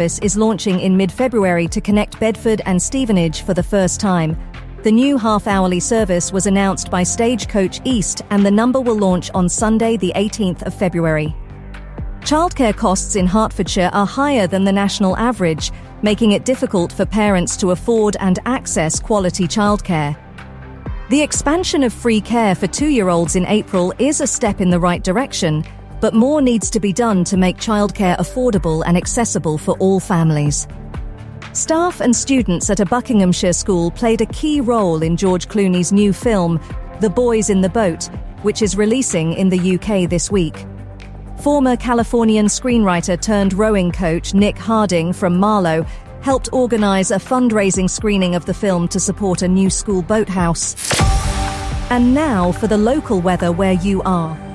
is launching in mid February to connect Bedford and Stevenage for the first time. The new half hourly service was announced by Stagecoach East, and the number will launch on Sunday, the 18th of February. Childcare costs in Hertfordshire are higher than the national average, making it difficult for parents to afford and access quality childcare. The expansion of free care for two year olds in April is a step in the right direction, but more needs to be done to make childcare affordable and accessible for all families. Staff and students at a Buckinghamshire school played a key role in George Clooney's new film, The Boys in the Boat, which is releasing in the UK this week. Former Californian screenwriter turned rowing coach Nick Harding from Marlow helped organise a fundraising screening of the film to support a new school boathouse. And now for the local weather where you are.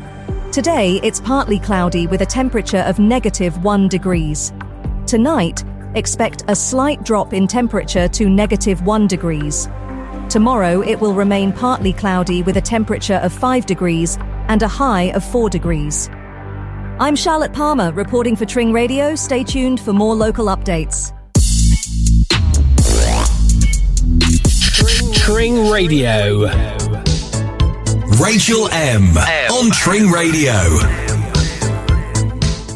Today, it's partly cloudy with a temperature of negative 1 degrees. Tonight, expect a slight drop in temperature to negative 1 degrees. Tomorrow, it will remain partly cloudy with a temperature of 5 degrees and a high of 4 degrees. I'm Charlotte Palmer reporting for Tring Radio. Stay tuned for more local updates. Tring Radio. Rachel M. on Tring Radio.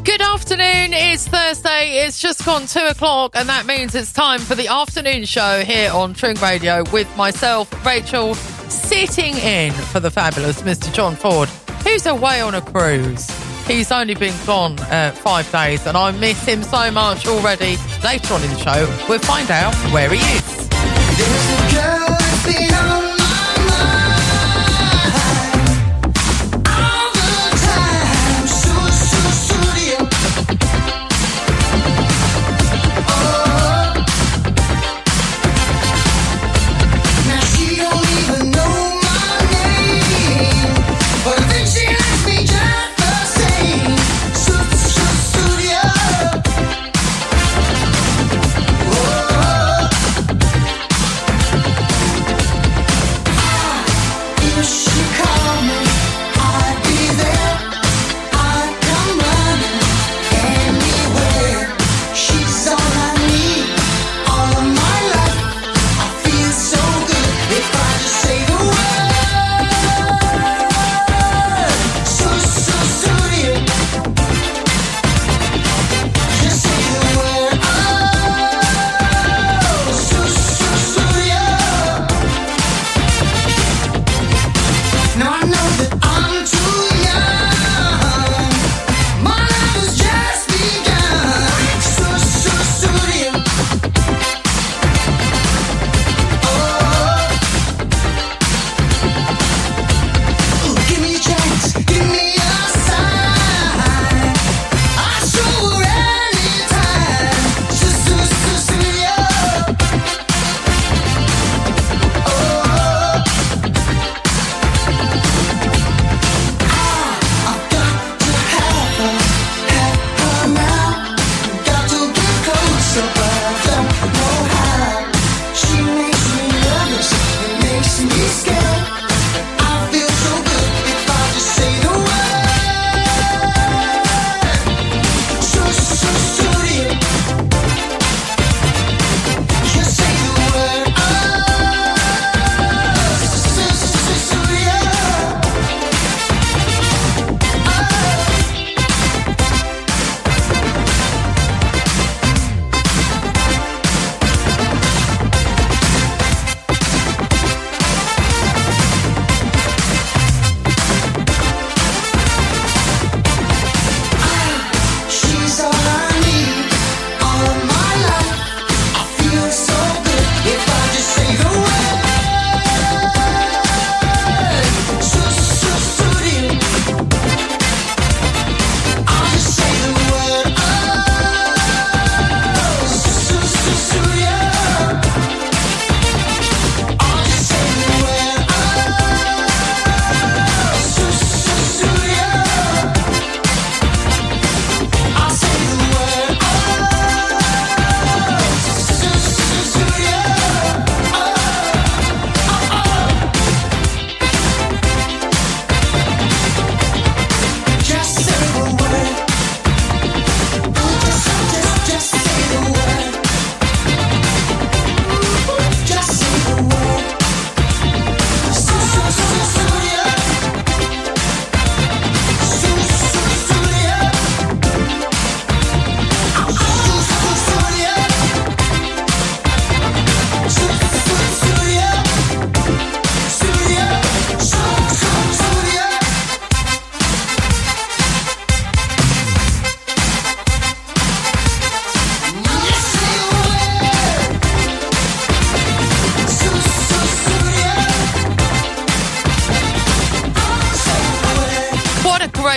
Good afternoon. It's Thursday. It's just gone two o'clock, and that means it's time for the afternoon show here on Tring Radio with myself, Rachel, sitting in for the fabulous Mr. John Ford, who's away on a cruise. He's only been gone uh, five days, and I miss him so much already. Later on in the show, we'll find out where he is.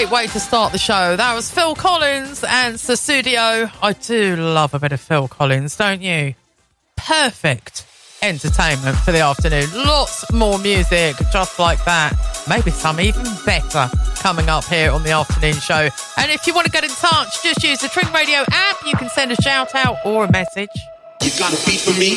Great way to start the show. That was Phil Collins and Sussudio. I do love a bit of Phil Collins, don't you? Perfect entertainment for the afternoon. Lots more music just like that. Maybe some even better coming up here on the afternoon show. And if you want to get in touch, just use the Tring Radio app. You can send a shout out or a message. You got for me?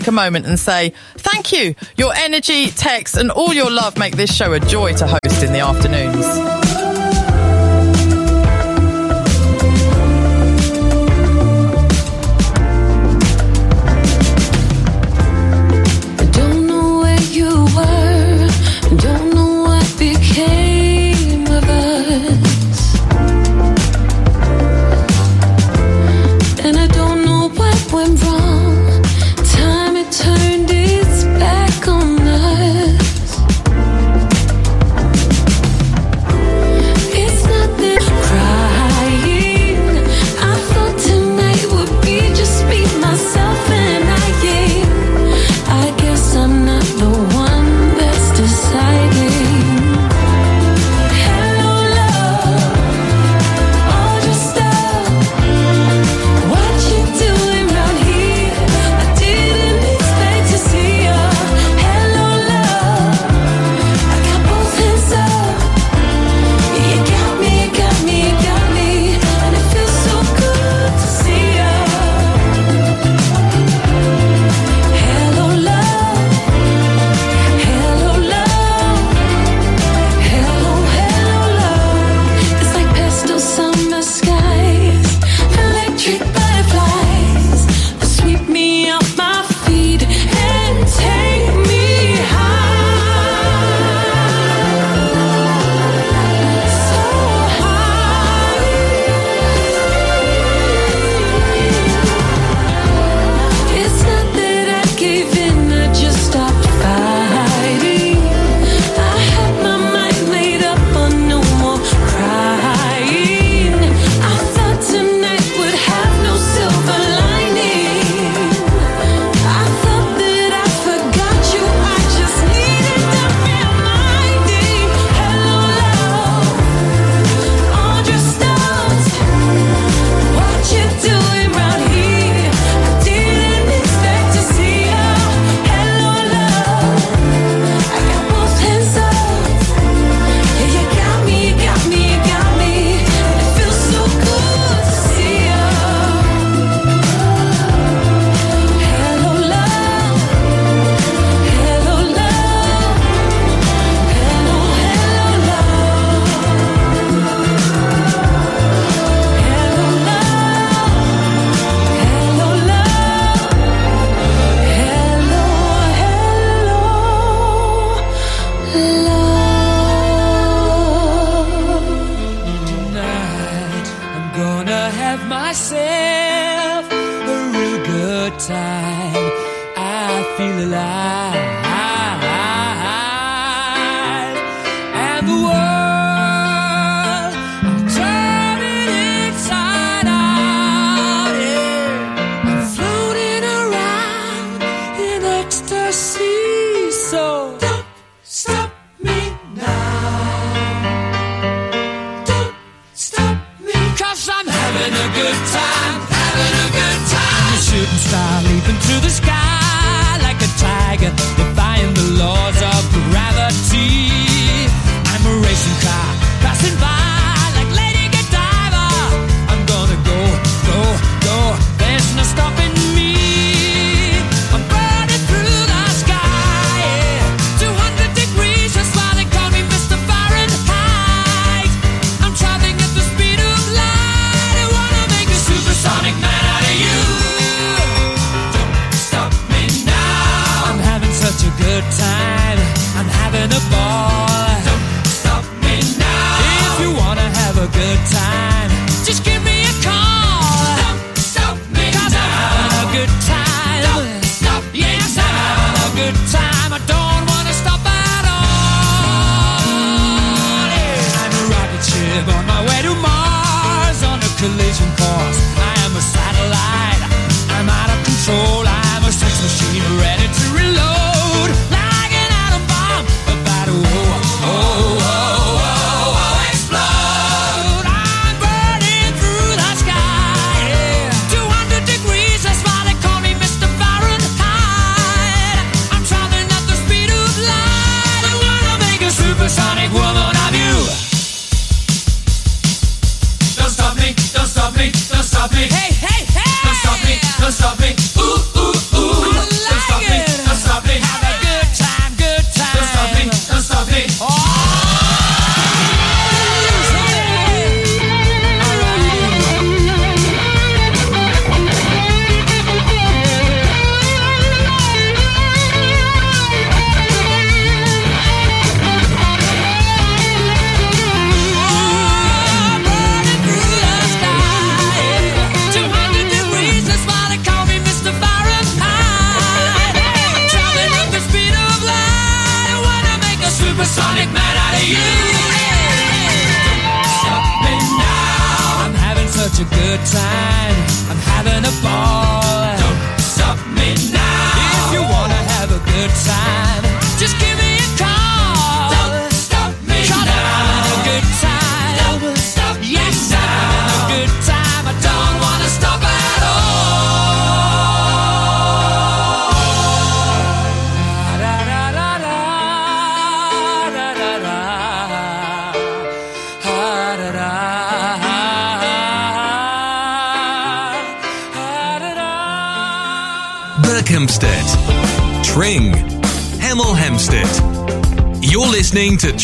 Take a moment and say thank you. Your energy, text, and all your love make this show a joy to host in the afternoons.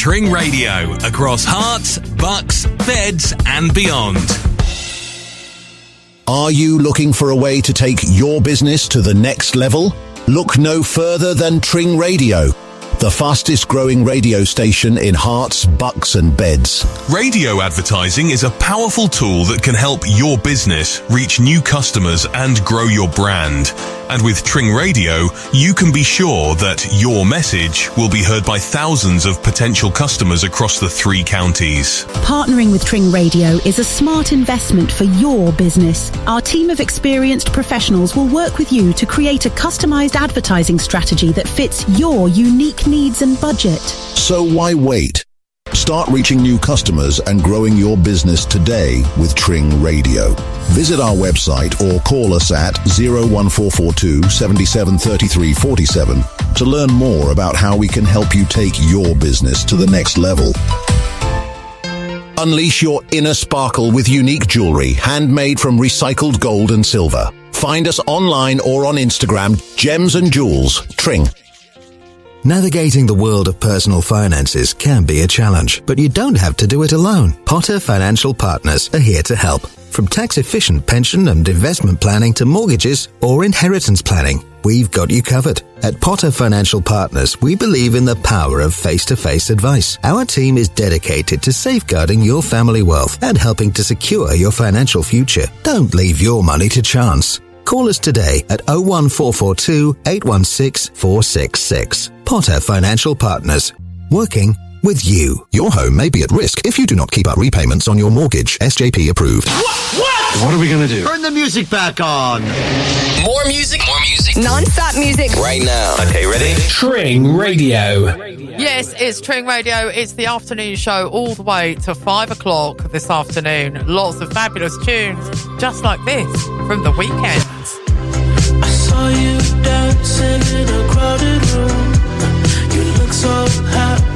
Tring Radio across Herts, Bucks, Beds, and beyond. Are you looking for a way to take your business to the next level? Look no further than Tring Radio, the fastest growing radio station in Herts, Bucks and Beds. Radio advertising is a powerful tool that can help your business reach new customers and grow your brand. And with Tring Radio, you can be sure that your message will be heard by thousands of potential customers across the three counties. Partnering with Tring Radio is a smart investment for your business. Our team of experienced professionals will work with you to create a customized advertising strategy that fits your unique needs and budget. So why wait? Start reaching new customers and growing your business today with Tring Radio. Visit our website or call us at 01442 773347 to learn more about how we can help you take your business to the next level. Unleash your inner sparkle with unique jewelry handmade from recycled gold and silver. Find us online or on Instagram, Gems and Jewels, Tring. Navigating the world of personal finances can be a challenge, but you don't have to do it alone. Potter Financial Partners are here to help. From tax efficient pension and investment planning to mortgages or inheritance planning, we've got you covered. At Potter Financial Partners, we believe in the power of face to face advice. Our team is dedicated to safeguarding your family wealth and helping to secure your financial future. Don't leave your money to chance. Call us today at 01442 816 466. Potter Financial Partners. Working with you. Your home may be at risk if you do not keep up repayments on your mortgage. SJP approved. What What, what are we gonna do? Turn the music back on. More music, more music. Non-stop music. Right now. Okay, ready? Tring Radio. Yes, it's Tring Radio. It's the afternoon show all the way to five o'clock this afternoon. Lots of fabulous tunes, just like this from The Weeknd. I saw you dancing in a crowded room. You look so happy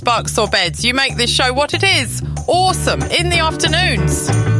Bucks or Beds. You make this show what it is awesome in the afternoons.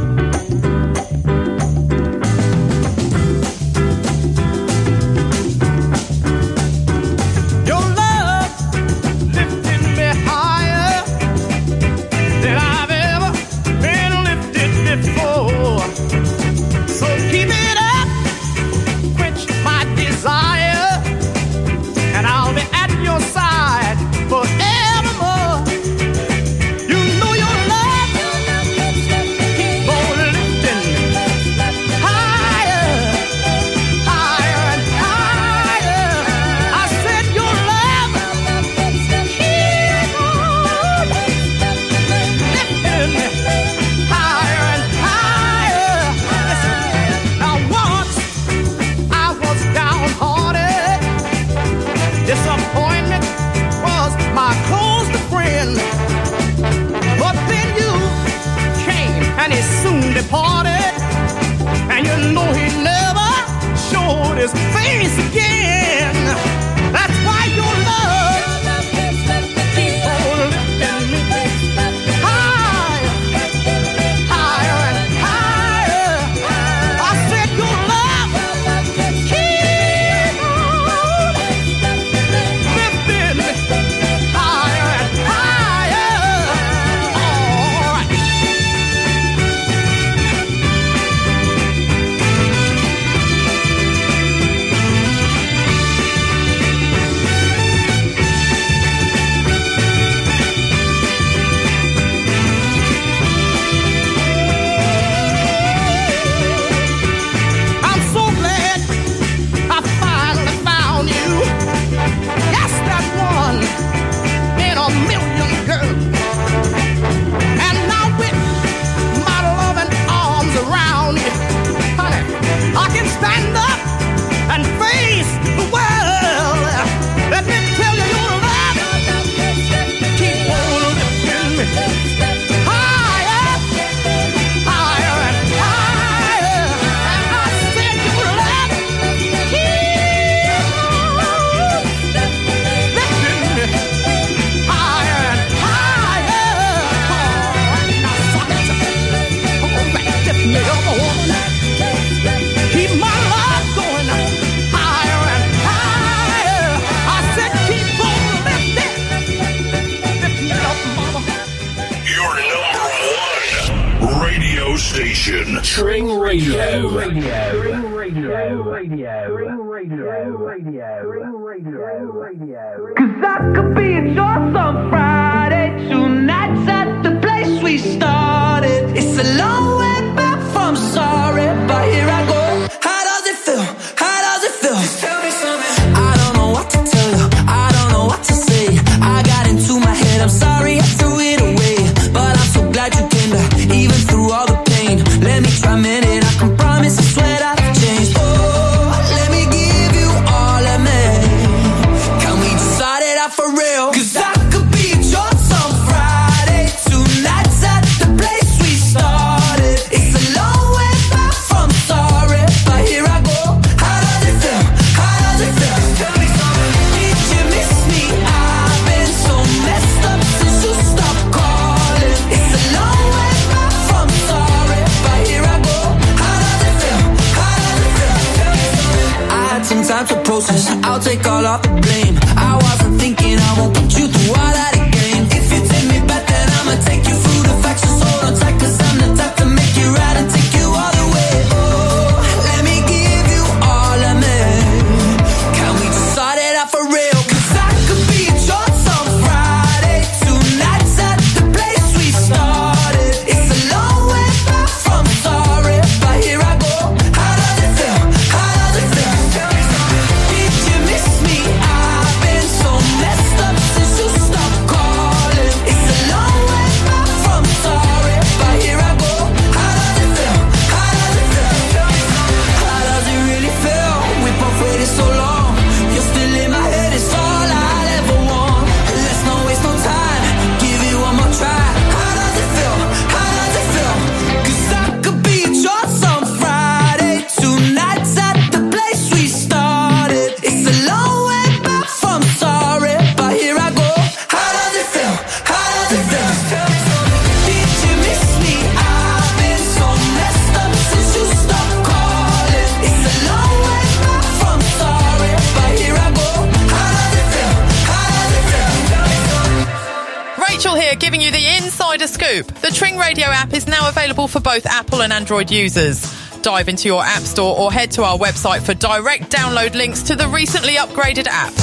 Android users. Dive into your App Store or head to our website for direct download links to the recently upgraded app.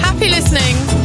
Happy listening!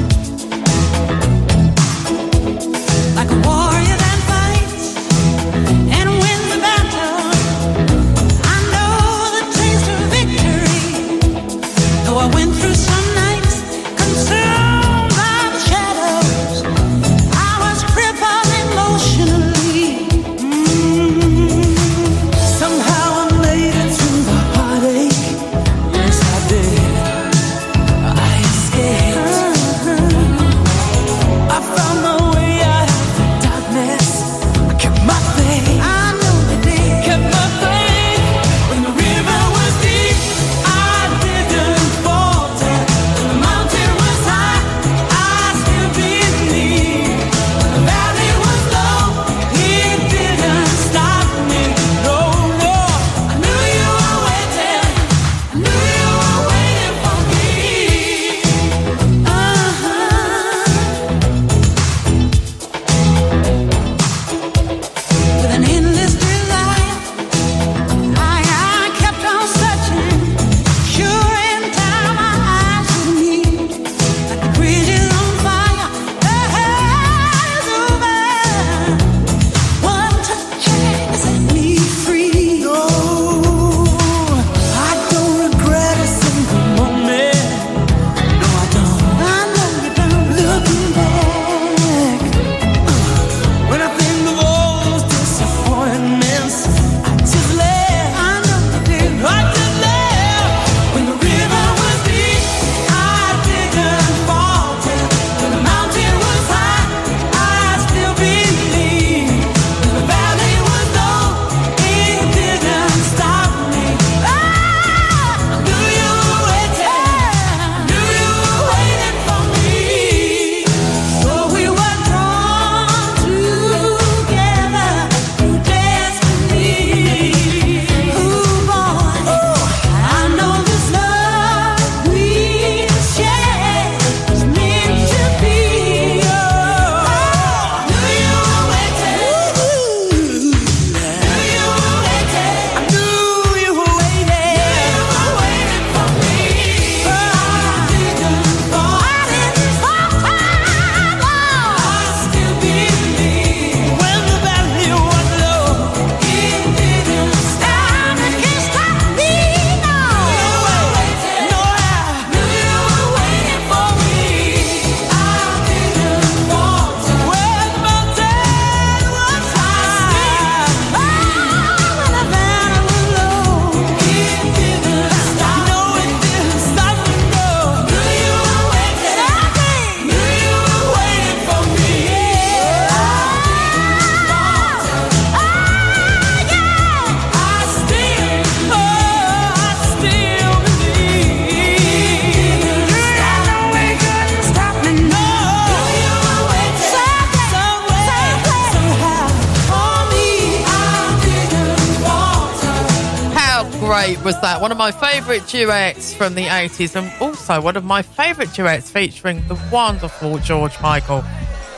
That? One of my favourite duets from the 80s, and also one of my favourite duets featuring the wonderful George Michael.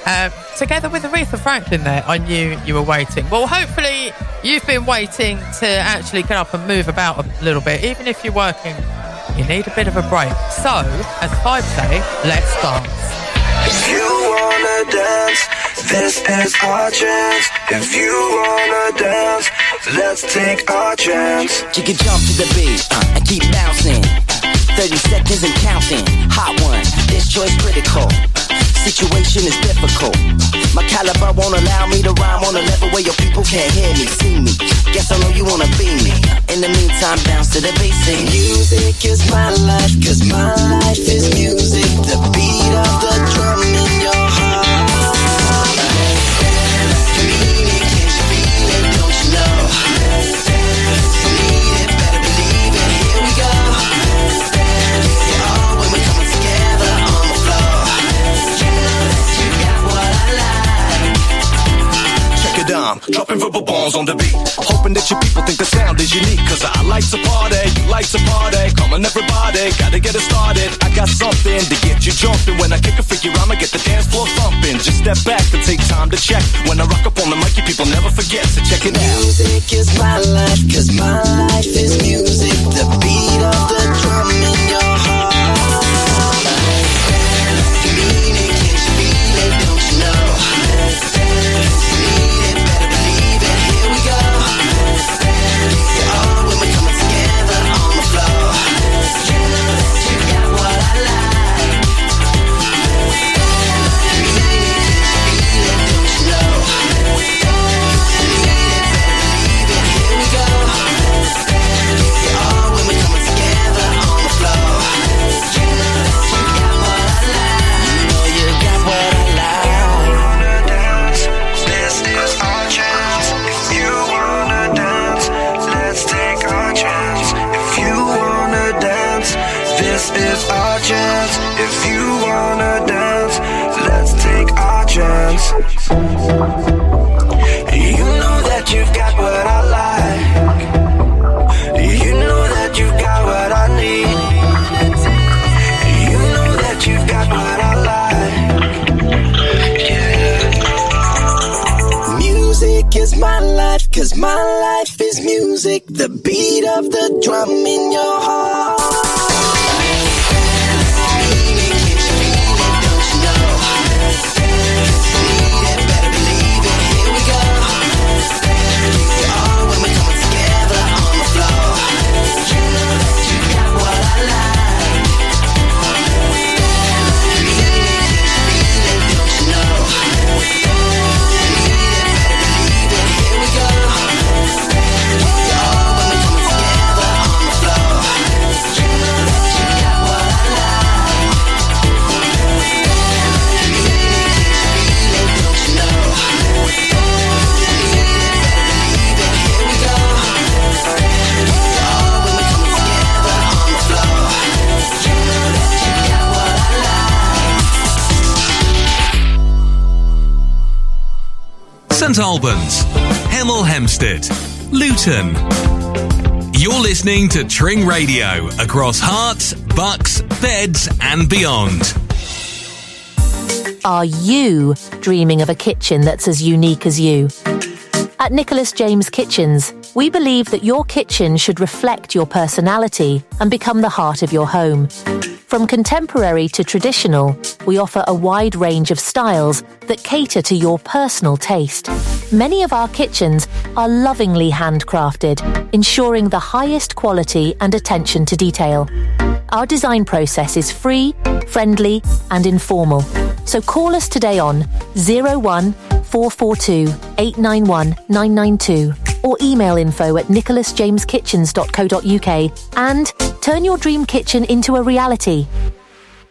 Uh, together with Aretha Franklin there, I knew you were waiting. Well, hopefully you've been waiting to actually get up and move about a little bit. Even if you're working, you need a bit of a break. So, as five say, let's dance. If you wanna dance, this is our chance. If you wanna dance, let's take our chance. You can jump to the beat uh, and keep bouncing. 30 seconds and counting. Hot one, this choice critical. Situation is difficult. My caliber won't allow me to rhyme on a level where your people can't hear me, see me. Guess I know you wanna be me. In the meantime, bounce to the basic. Music is my life, cause my life is music. The beat of the drum dropping verbal bombs on the beat. Hoping that your people think the sound is unique. Cause I like to party, you like to party. Come on, everybody, gotta get it started. I got something to get you jumping. When I kick a figure, I'ma get the dance floor thumping. Just step back and take time to check. When I rock up on the mic, people never forget. So check it out. Music is my life, cause my life is music. The beat of the drum cause my life is music. The beat of the drum in your heart. St Albans, Hemel Hempstead, Luton. You're listening to Tring Radio across Herts, Bucks, Beds, and beyond. Are you dreaming of a kitchen that's as unique as you? At Nicholas James Kitchens, we believe that your kitchen should reflect your personality and become the heart of your home. From contemporary to traditional, we offer a wide range of styles that cater to your personal taste. Many of our kitchens are lovingly handcrafted, ensuring the highest quality and attention to detail. Our design process is free, friendly, and informal. So call us today on 01 442 891 992 or email info at nicholasjameskitchens.co.uk and turn your dream kitchen into a reality.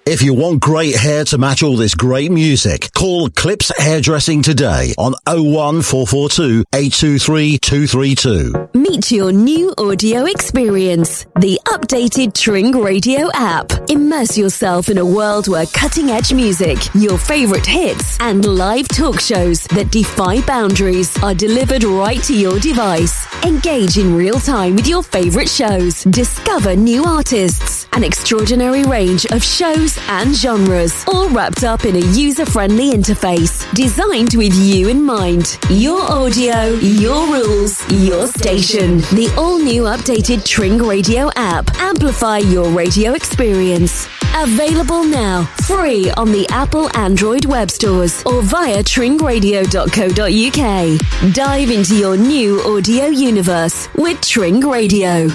If you want great hair to match all this great music, call Clips Hairdressing today on 01442 823 232. Meet your new audio experience. The updated Tring Radio app. Immerse yourself in a world where cutting edge music, your favorite hits, and live talk shows that defy boundaries are delivered right to your device. Engage in real time with your favorite shows. Discover new artists. An extraordinary range of shows and genres, all wrapped up in a user friendly interface designed with you in mind. Your audio, your rules, your station. The all new updated Tring Radio app. Amplify your radio experience. Available now, free on the Apple Android web stores or via tringradio.co.uk. Dive into your new audio universe with Tring Radio.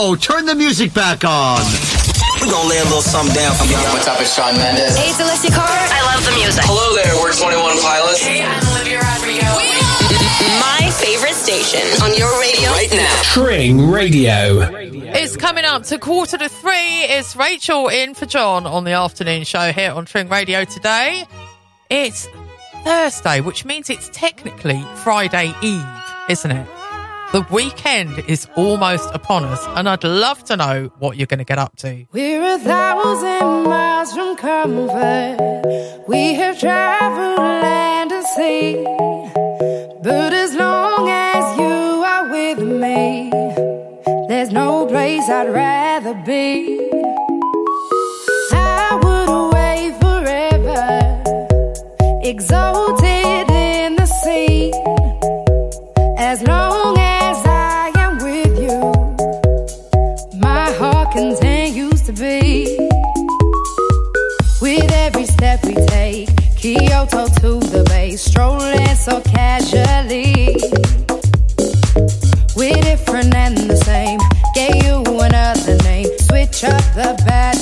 Oh, turn the music back on. We're gonna lay a little something down for y'all. What's up, it's Shawn Mendes. Hey, it's Alessia Cara. I love the music. Hello there, we're 21 Pilots. Hey, I'm Olivia Rodrigo. My favorite station on your radio right now. Tring Radio. It's coming up to quarter to three. It's Rachel in for John on the afternoon show here on Tring Radio today. It's Thursday, which means it's technically Friday Eve, isn't it? The weekend is almost upon us, and I'd love to know what you're going to get up to. We're a thousand miles from comfort. We have traveled land and sea. But as long as you are with me, there's no place I'd rather be. I would away forever, exalted in the sea. As long as Kyoto to the bay, strolling so casually. We're different and the same. Gave you another name. Switch up the batteries.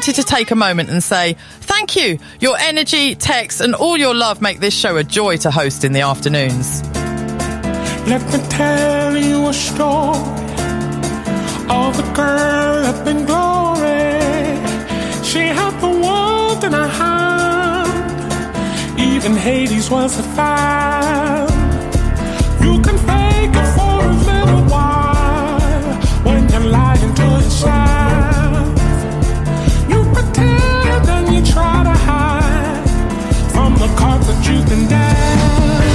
wanted to take a moment and say thank you. Your energy, text, and all your love make this show a joy to host in the afternoons. Let me tell you a story of a girl up in glory. She had the world in her hand, even Hades was a. You can fake it for a little while when you're lying to yourself. caught the truth and death.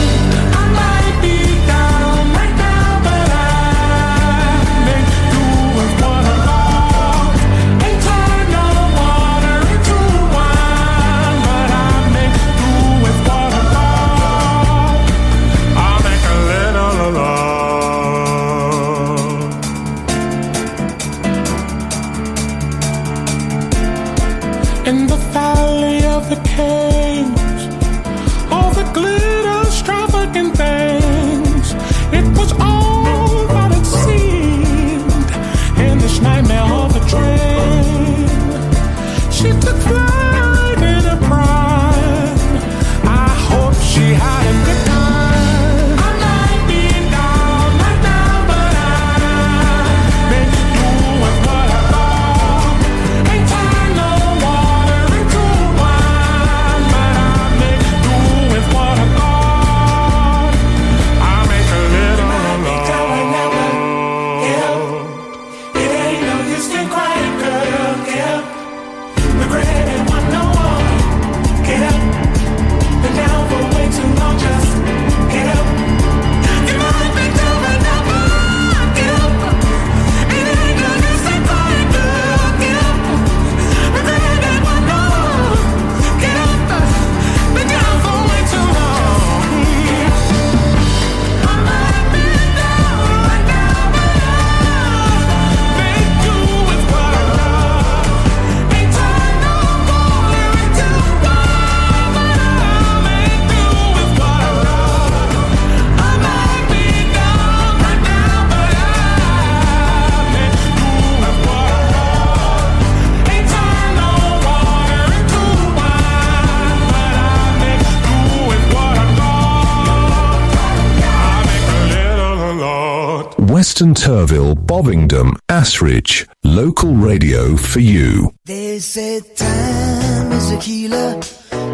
Preston Turville, Bovingdon, Ashridge, local radio for you. They said time is a healer,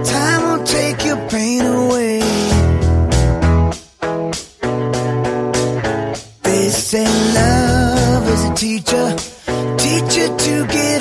time will take your pain away. They said love is a teacher, teacher to get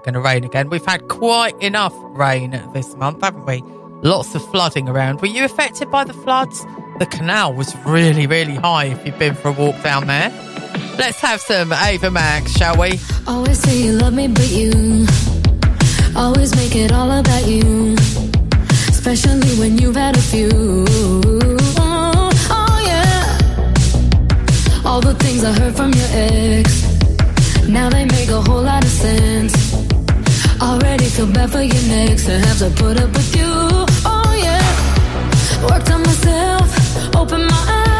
are going to rain again. We've had quite enough rain this month, haven't we? Lots of flooding around. Were you affected by the floods? The canal was really, really high if you've been for a walk down there. Let's have some Ava Max, shall we? Always say you love me, but you always make it all about you, especially when you've had a few. Oh, oh yeah. All the things I heard from your ex, now they make a whole lot of sense. Already feel bad for your next I have to put up with you, oh yeah. Worked on myself, open my eyes.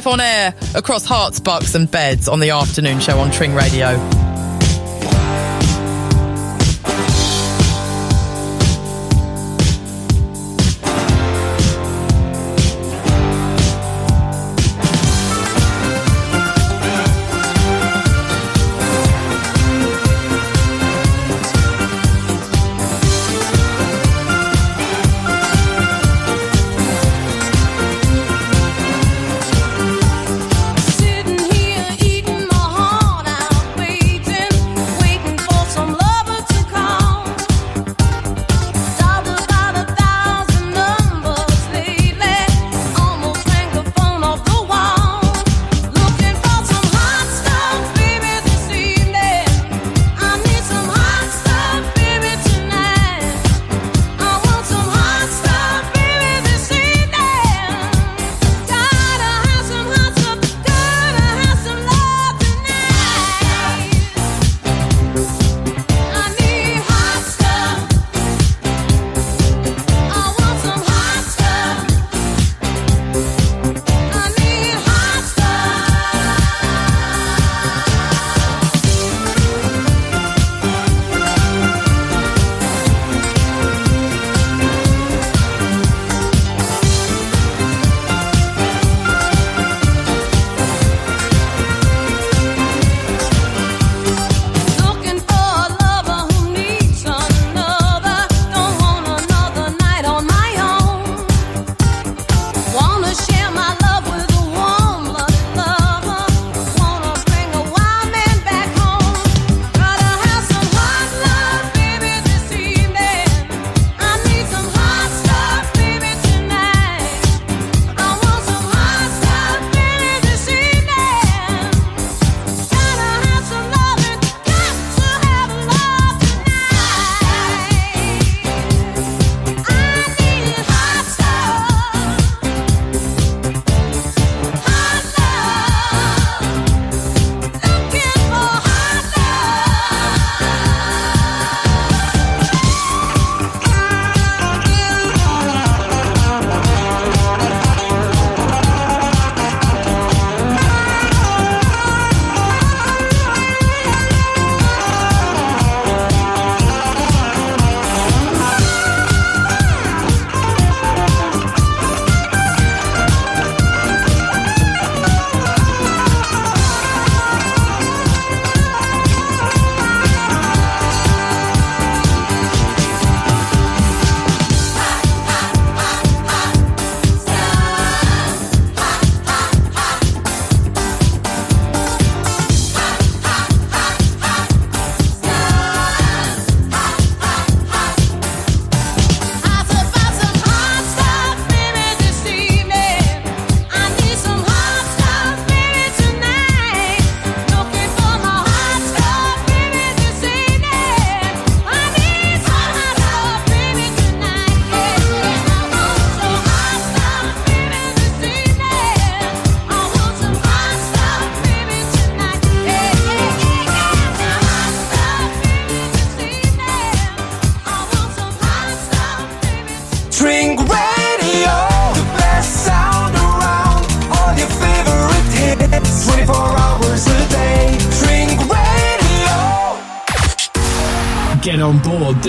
live on air across Herts, bucks, and beds on the afternoon show on Tring Radio.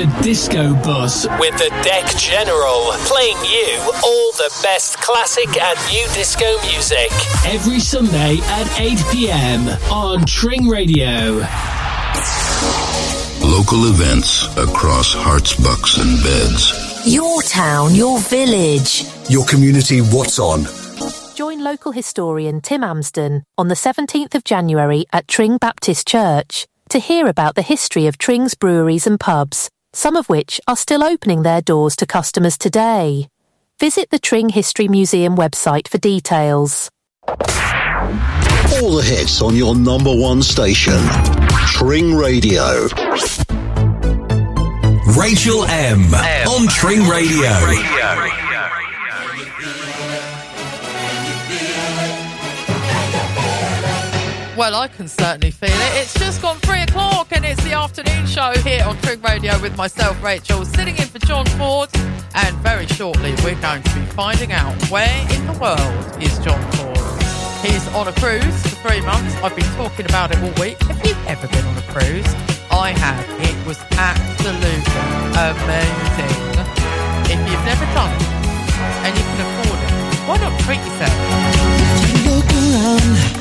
The disco bus with the Deck General, playing you all the best classic and new disco music. Every Sunday at 8 pm on Tring Radio. Local events across Herts, bucks, and beds. Your town, your village. Your community, what's on? Join local historian Tim Amsden on the 17th of January at Tring Baptist Church to hear about the history of Tring's breweries and pubs, some of which are still opening their doors to customers today. Visit the Tring History Museum website for details. All the hits on your number one station. Tring Radio. Rachel M. on Tring Radio. Well, I can certainly feel it. It's just gone three o'clock and it's the afternoon show here on Tring Radio with myself, Rachel, sitting in for John Ford. And very shortly, we're going to be finding out where in the world is John Ford. He's on a cruise for three months. I've been talking about it all week. Have you ever been on a cruise? I have. It was absolutely amazing. If you've never done it and you can afford it, why not treat yourself?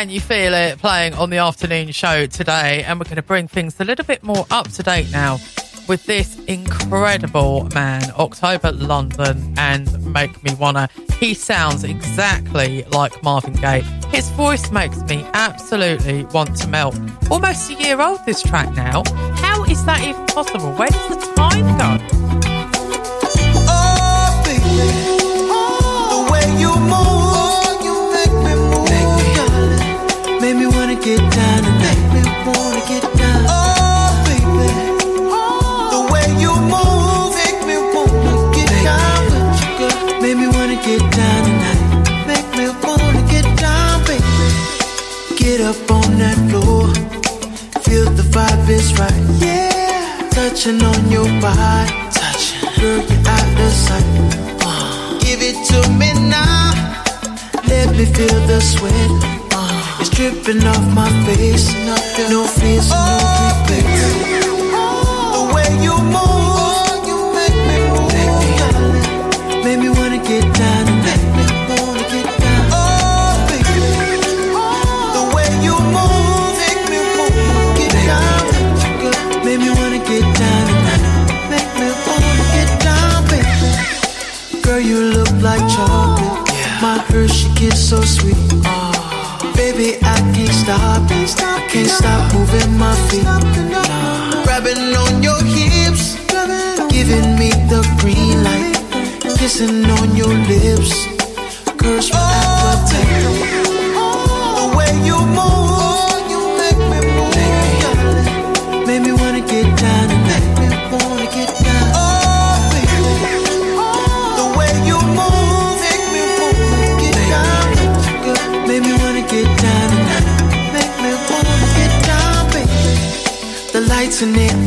Can You Feel It playing on the afternoon show today. And we're going to bring things a little bit more up to date now with this incredible man, October London and Make Me Wanna. He sounds exactly like Marvin Gaye. His voice makes me absolutely want to melt. Almost a year old, this track now. How is that even possible? Where does the time go? Get down tonight. Make me wanna get down. Oh, baby. The way you move make me wanna get down with you, girl. Make me wanna get down tonight. Make me wanna get down, baby. Get up on that floor. Feel the vibe is right. Yeah. Touching on your body. Touching. Girl, you're out of sight. Give it to me now. Let me feel the sweat. Dripping off my face. No fears, no regrets. The way you move, you make me move. Make me wanna get down and make me wanna get down. Oh, baby. The way you move, make me wanna get down. Girl, Make me wanna get down tonight. Make me wanna get down, baby. Girl, you look like chocolate. My Hershey kiss so sweet. Can't stop moving my feet. Grabbing on your hips, giving me the green light. Kissing on your lips,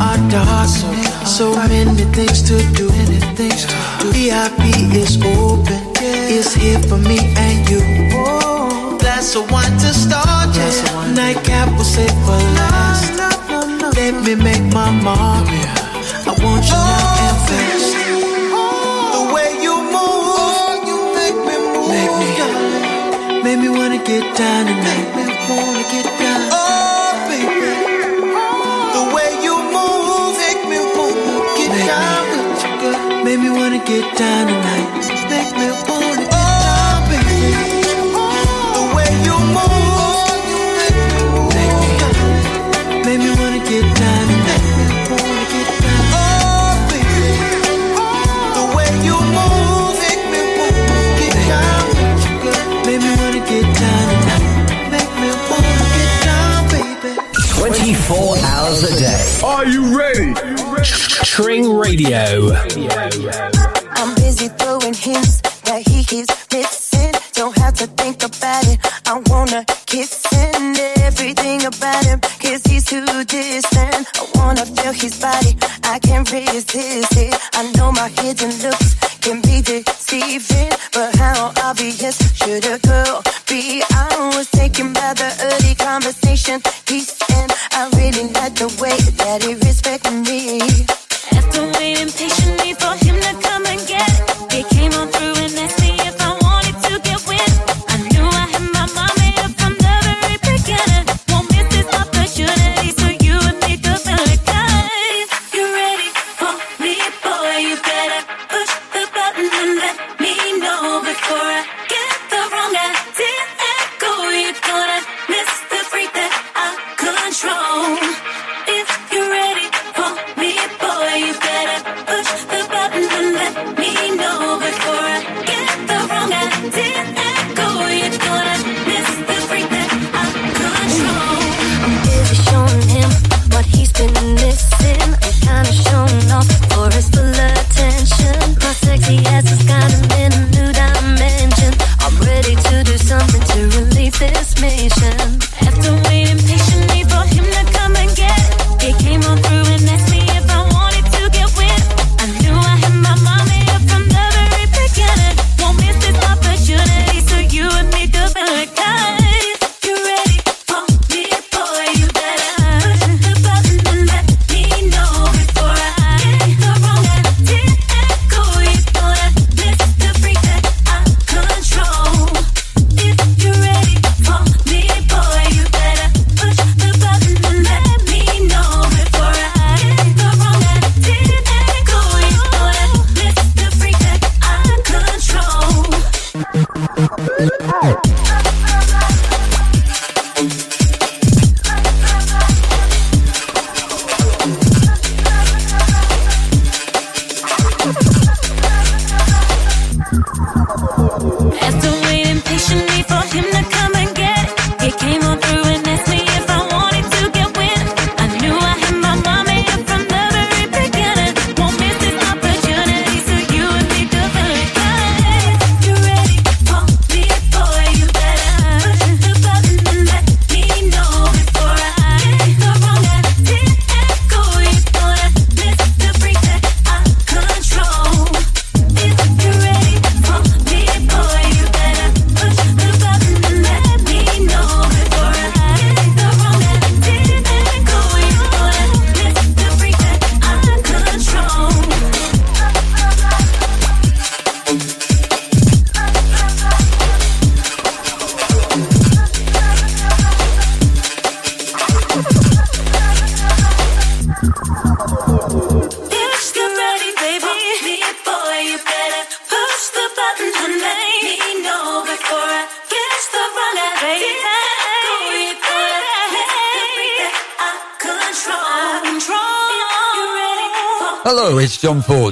are dark, so, so many things to do. Many things to do. VIP is open, it's here for me and you. That's of one to start, yeah. Nightcap will save for last. Let me make my mark. I want you now and fast. The way you move, oh, you make me move. Make me, make me wanna get down tonight. Make me wanna get get down tonight. Make me wanna get down, baby. The way you move, you make me move. Make me wanna get down tonight. Make me wanna get down. Oh, baby. The way you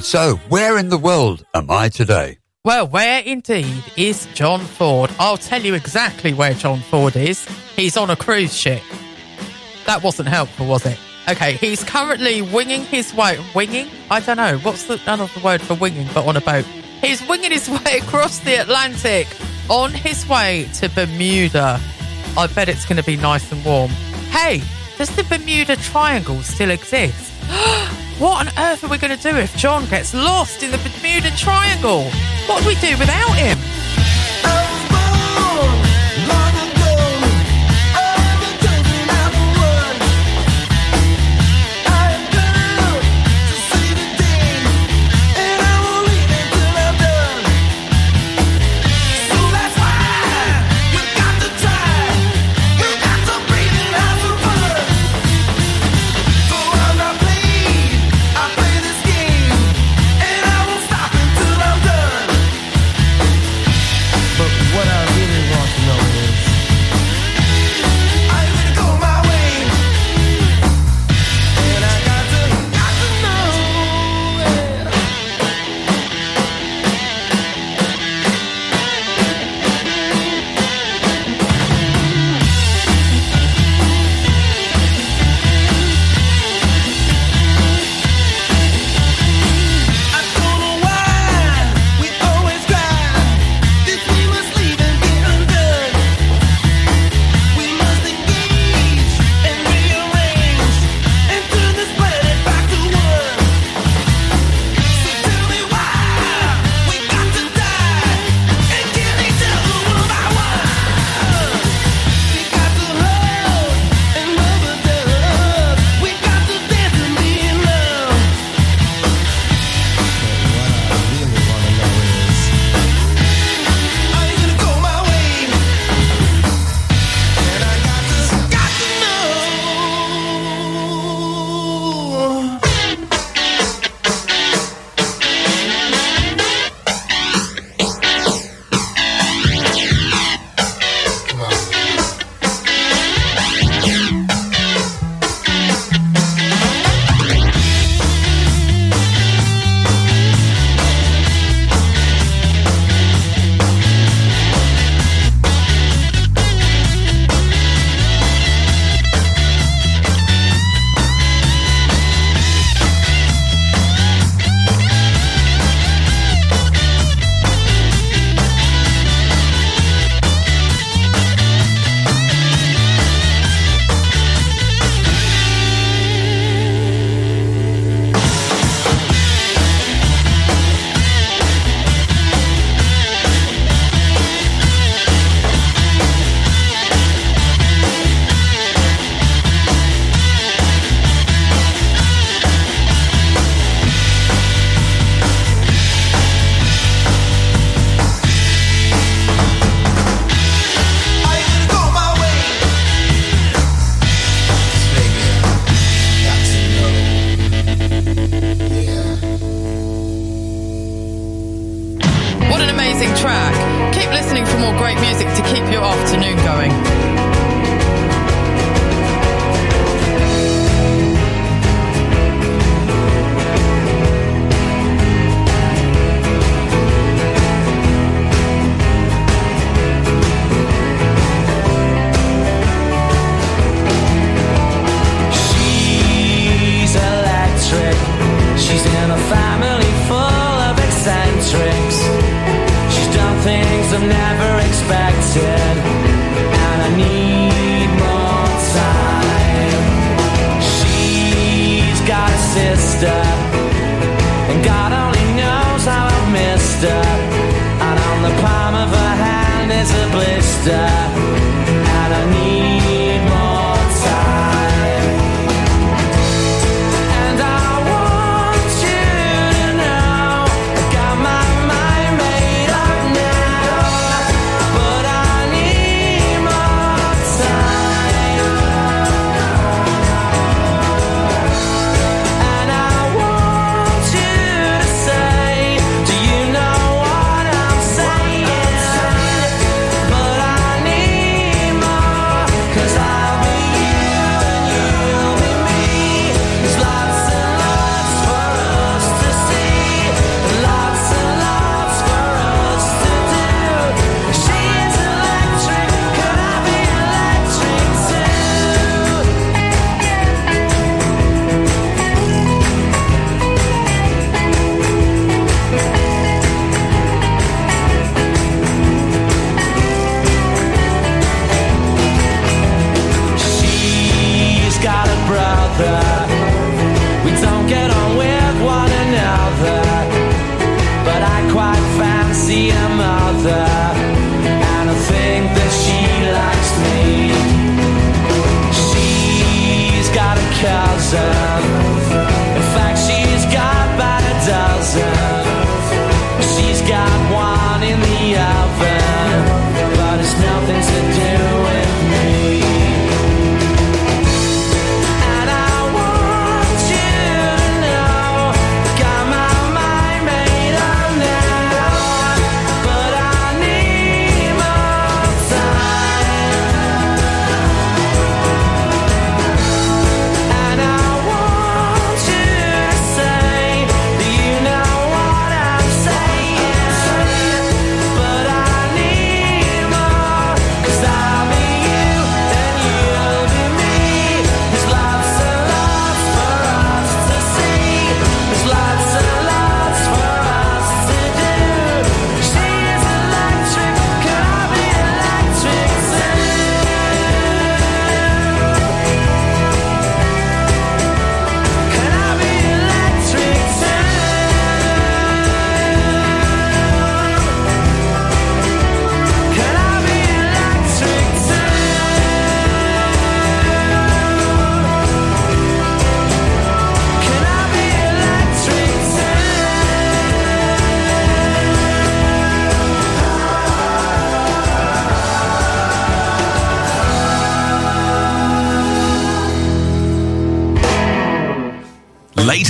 So, where in the world am I today? Well, where indeed is John Ford? I'll tell you exactly where John Ford is. He's on a cruise ship. That wasn't helpful, was it? Okay, he's currently winging his way. Winging? I don't know. What's the none of the word for winging, but on a boat? He's winging his way across the Atlantic on his way to Bermuda. I bet it's going to be nice and warm. Hey, does the Bermuda Triangle still exist? What on earth are we going to do if John gets lost in the Bermuda Triangle? What do we do without him?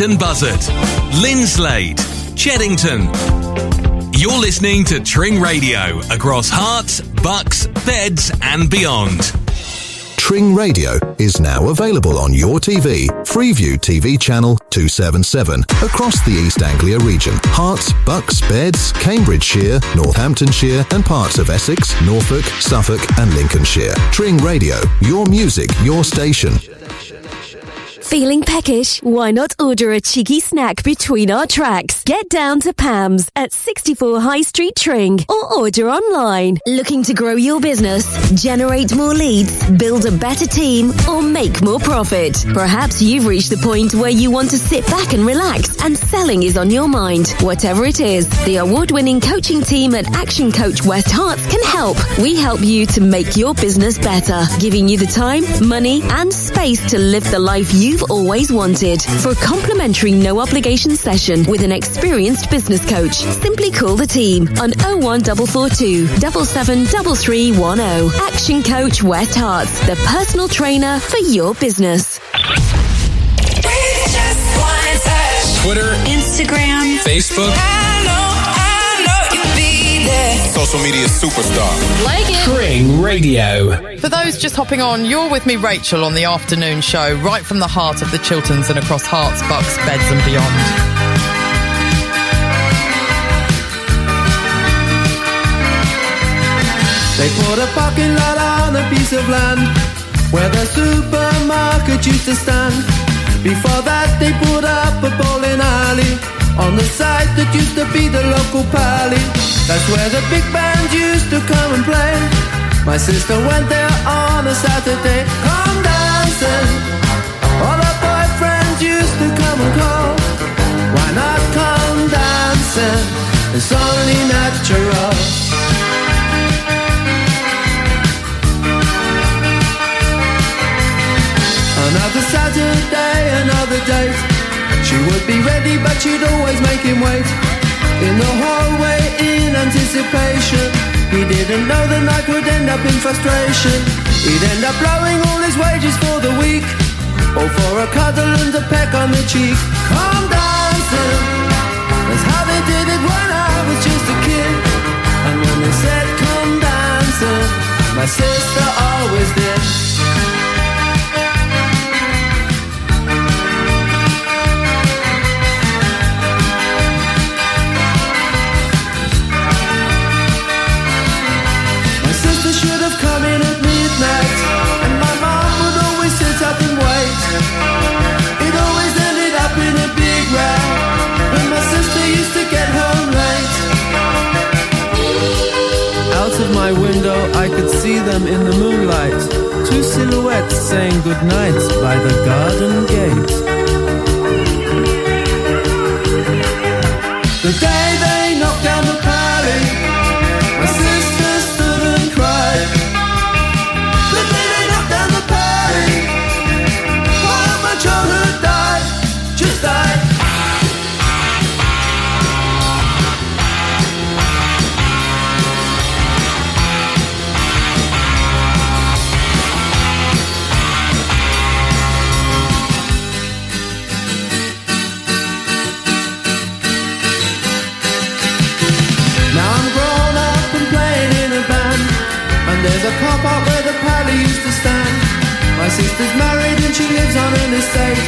Leighton Buzzard, Linslade, Cheddington. You're listening to Tring Radio across Herts, Bucks, Beds, and beyond. Tring Radio is now available on your TV, Freeview TV channel 277, across the East Anglia region. Herts, Bucks, Beds, Cambridgeshire, Northamptonshire, and parts of Essex, Norfolk, Suffolk, and Lincolnshire. Tring Radio, your music, your station. Feeling peckish? Why not order a cheeky snack between our tracks? Get down to Pam's at 64 High Street Tring or order online. Looking to grow your business, generate more leads, build a better team, or make more profit? Perhaps you've reached the point where you want to sit back and relax and selling is on your mind. Whatever it is, the award-winning coaching team at Action Coach West Herts can help. We help you to make your business better, giving you the time, money, and space to live the life you've always wanted. For a complimentary no obligation session with an experienced business coach, simply call the team on 01442 773310. Action Coach West Herts, the personal trainer for your business. Twitter, Instagram, Facebook, social media superstar. Like it. Tring Radio. For those just hopping on, you're with me, Rachel, on the afternoon show, right from the heart of the Chilterns and across Herts, Bucks, Beds, and beyond. They put a parking lot on a piece of land where the supermarket used to stand. Before that, they put up a bowling alley on the site that used to be the local palais. That's where the big band used to come and play. My sister went there on a Saturday, come dancing. All her boyfriends used to come and call. Why not come dancing? It's only natural. Another Saturday, another date. She would be ready, but she'd always make him wait. In the hallway, in anticipation. He didn't know the night would end up in frustration. He'd end up blowing all his wages for the week. Or for a cuddle and a peck on the cheek. Come dancing. That's how they did it when I was just a kid. And when they said come dancing, my sister always did. Them in the moonlight. Two silhouettes saying goodnight by the garden gate. sister's married and she lives on an estate.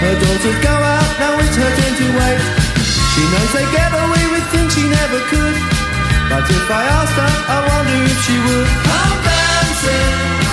Her daughters go out, now it's her turn to wait. She knows they get away with things she never could. But if I asked her, I wonder if she would. Come dancing.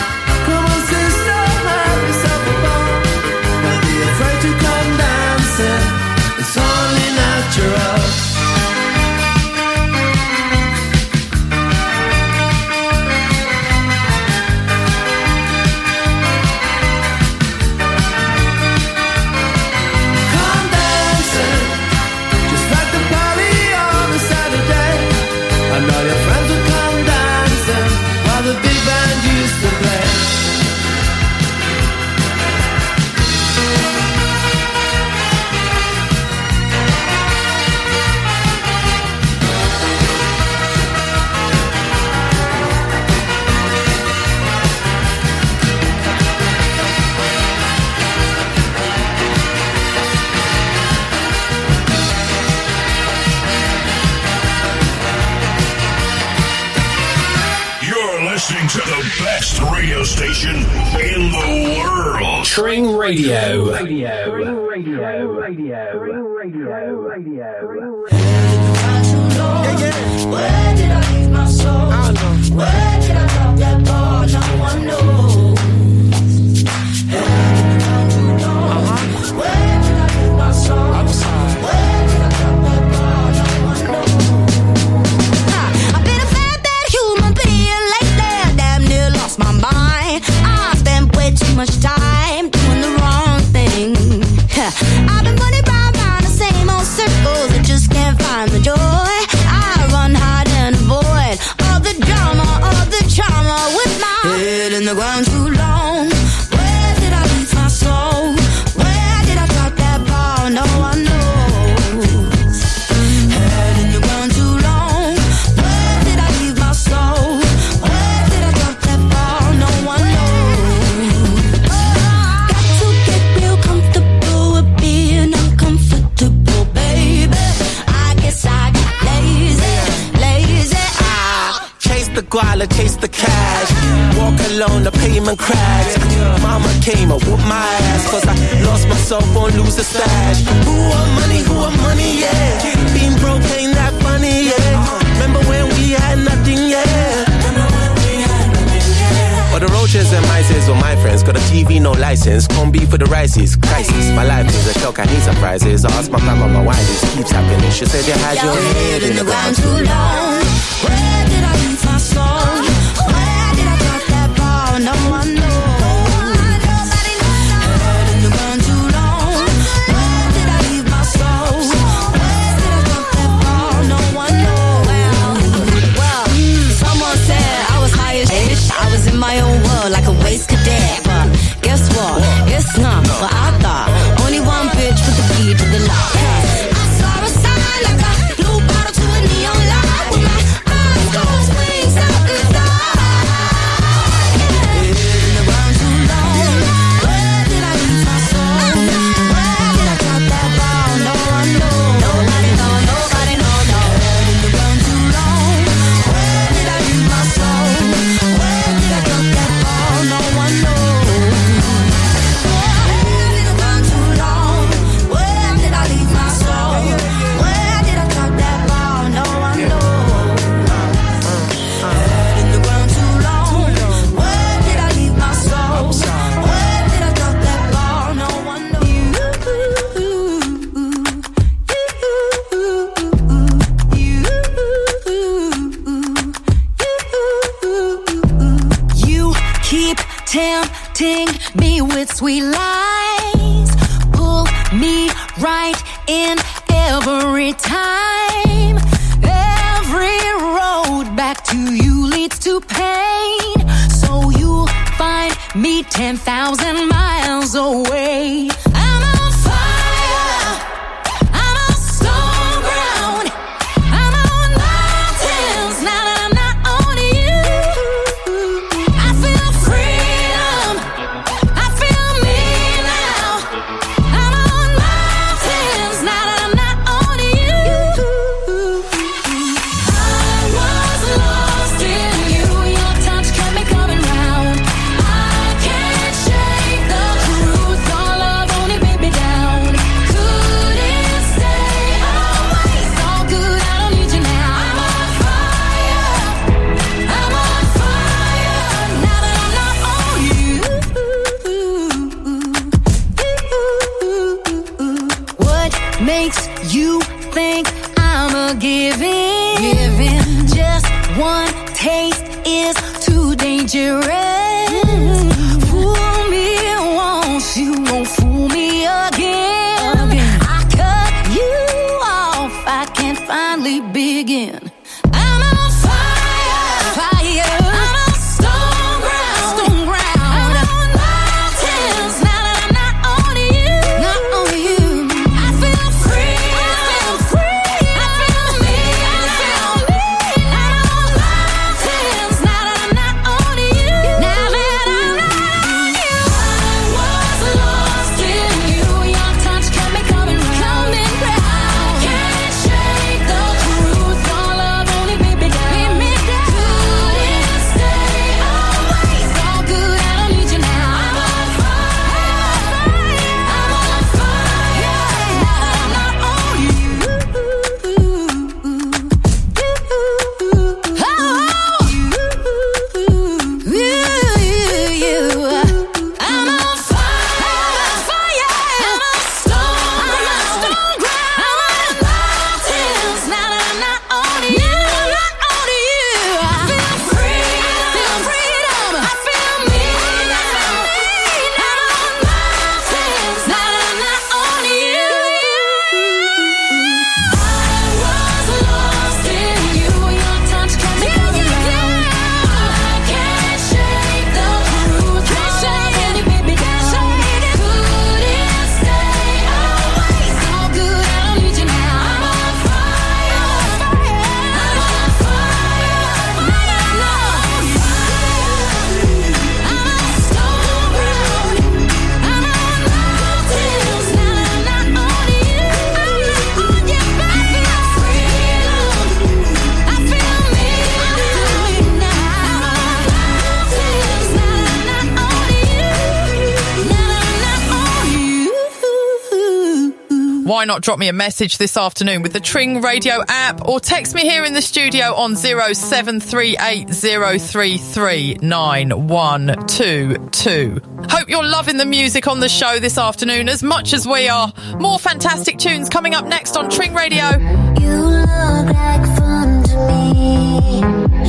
not drop me a message this afternoon with the Tring Radio app or text me here in the studio on 07380339122. Hope you're loving the music on the show this afternoon as much as we are. More fantastic tunes coming up next on Tring Radio. You look like fun to me.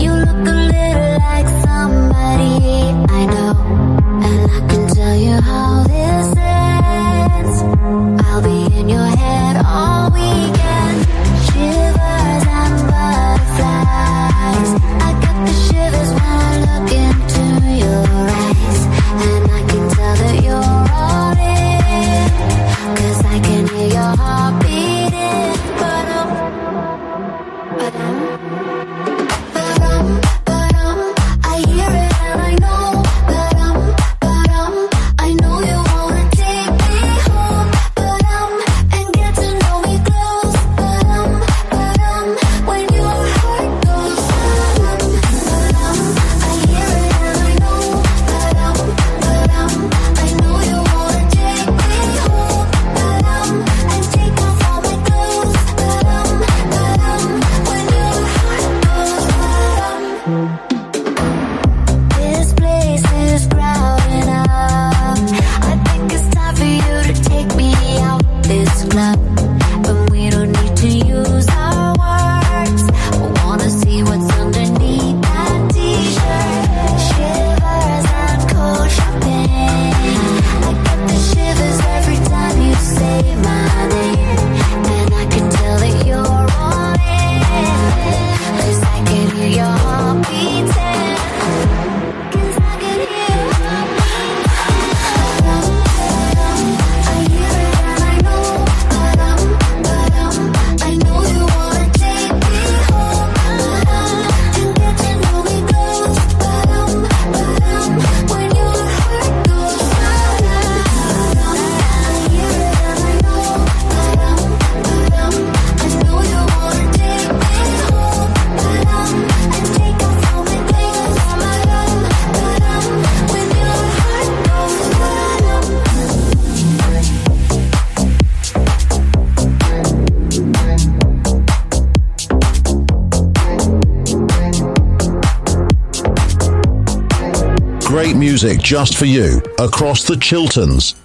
You look a little like somebody I know. music just for you across the Chilterns,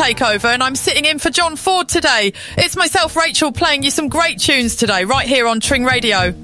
takeover, and I'm sitting in for John Ford today. It's myself, Rachel, playing you some great tunes today, right here on Tring Radio.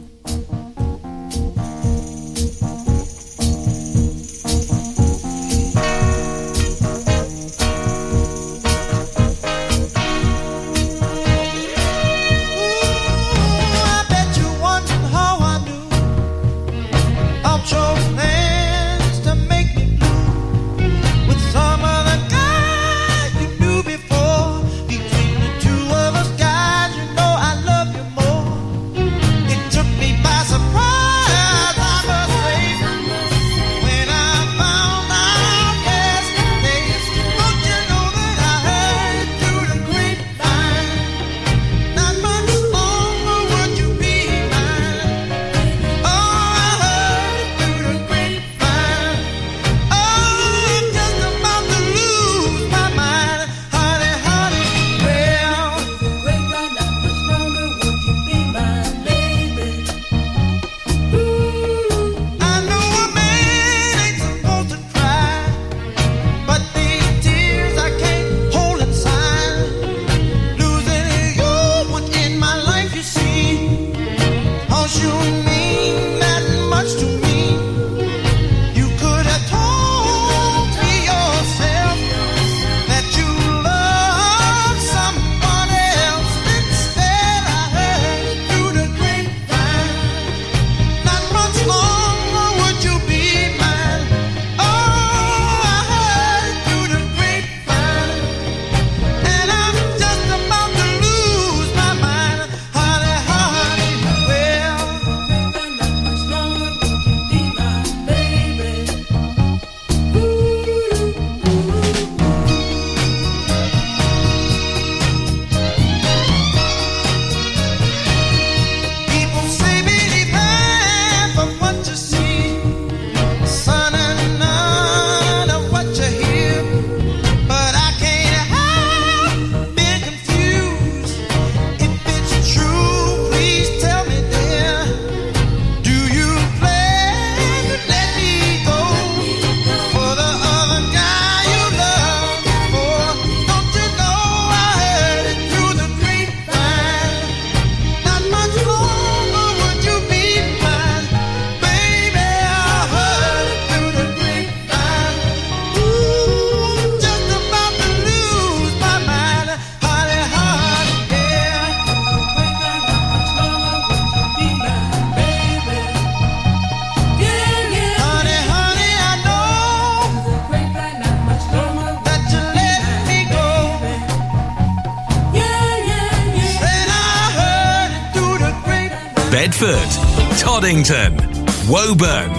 Woburn.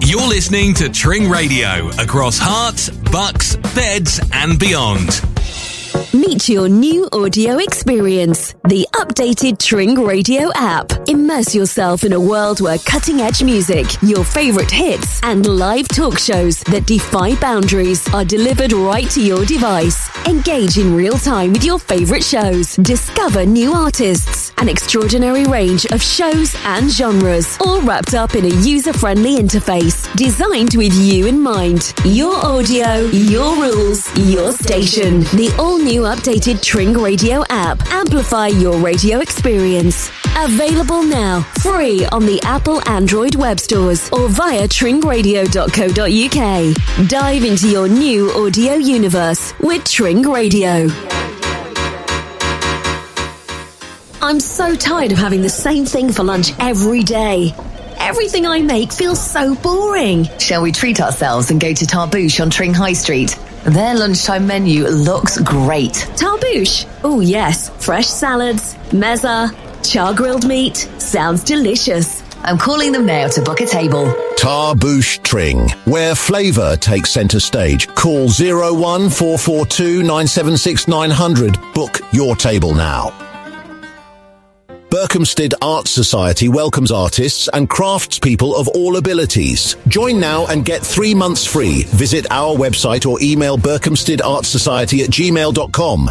You're listening to Tring Radio across Herts, Bucks, Beds, and beyond. Meet your new audio experience, the updated Tring Radio app. Immerse yourself in a world where cutting edge music, your favorite hits, and live talk shows that defy boundaries are delivered right to your device. Engage in real time with your favorite shows. Discover new artists, an extraordinary range of shows and genres, all wrapped up in a user friendly interface designed with you in mind. Your audio, your rules, your station. The all new updated Tring Radio app. Amplify your radio experience. Available now, free on the Apple Android web stores or via tringradio.co.uk. Dive into your new audio universe with Tring Radio. I'm so tired of having the same thing for lunch every day. Everything I make feels so boring. Shall we treat ourselves and go to Tarbouche on Tring High Street? Their lunchtime menu looks great. Tarbouche? Oh, yes. Fresh salads, mezza, char grilled meat. Sounds delicious. I'm calling them now to book a table. Tarbouche Tring, where flavour takes centre stage. Call 01442 976 900. Book your table now. Berkhamsted Art Society welcomes artists and craftspeople of all abilities. Join now and get three months free. Visit our website or email berkhamstedartsociety at gmail.com.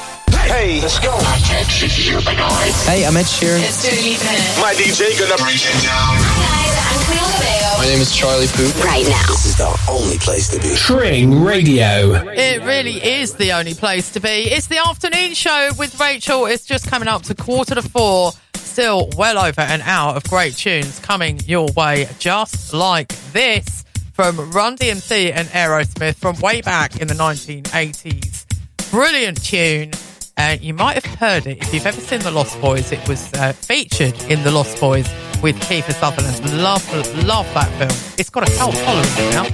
Hey, let's go. Hey, I'm Ed Sheeran. It's Dua Lipa. My DJ gonna bring it down. My name is Charlie Puth. Right now. This is the only place to be. Tring Radio. It really is the only place to be. It's the afternoon show with Rachel. It's just coming up to quarter to four. Still well over an hour of great tunes coming your way, just like this from Run DMC and Aerosmith from way back in the 1980s. Brilliant tune. Uh, you might have heard it if you've ever seen The Lost Boys. It was uh, featured in The Lost Boys with Kiefer Sutherland. Love, love that film. It's got a cult following now.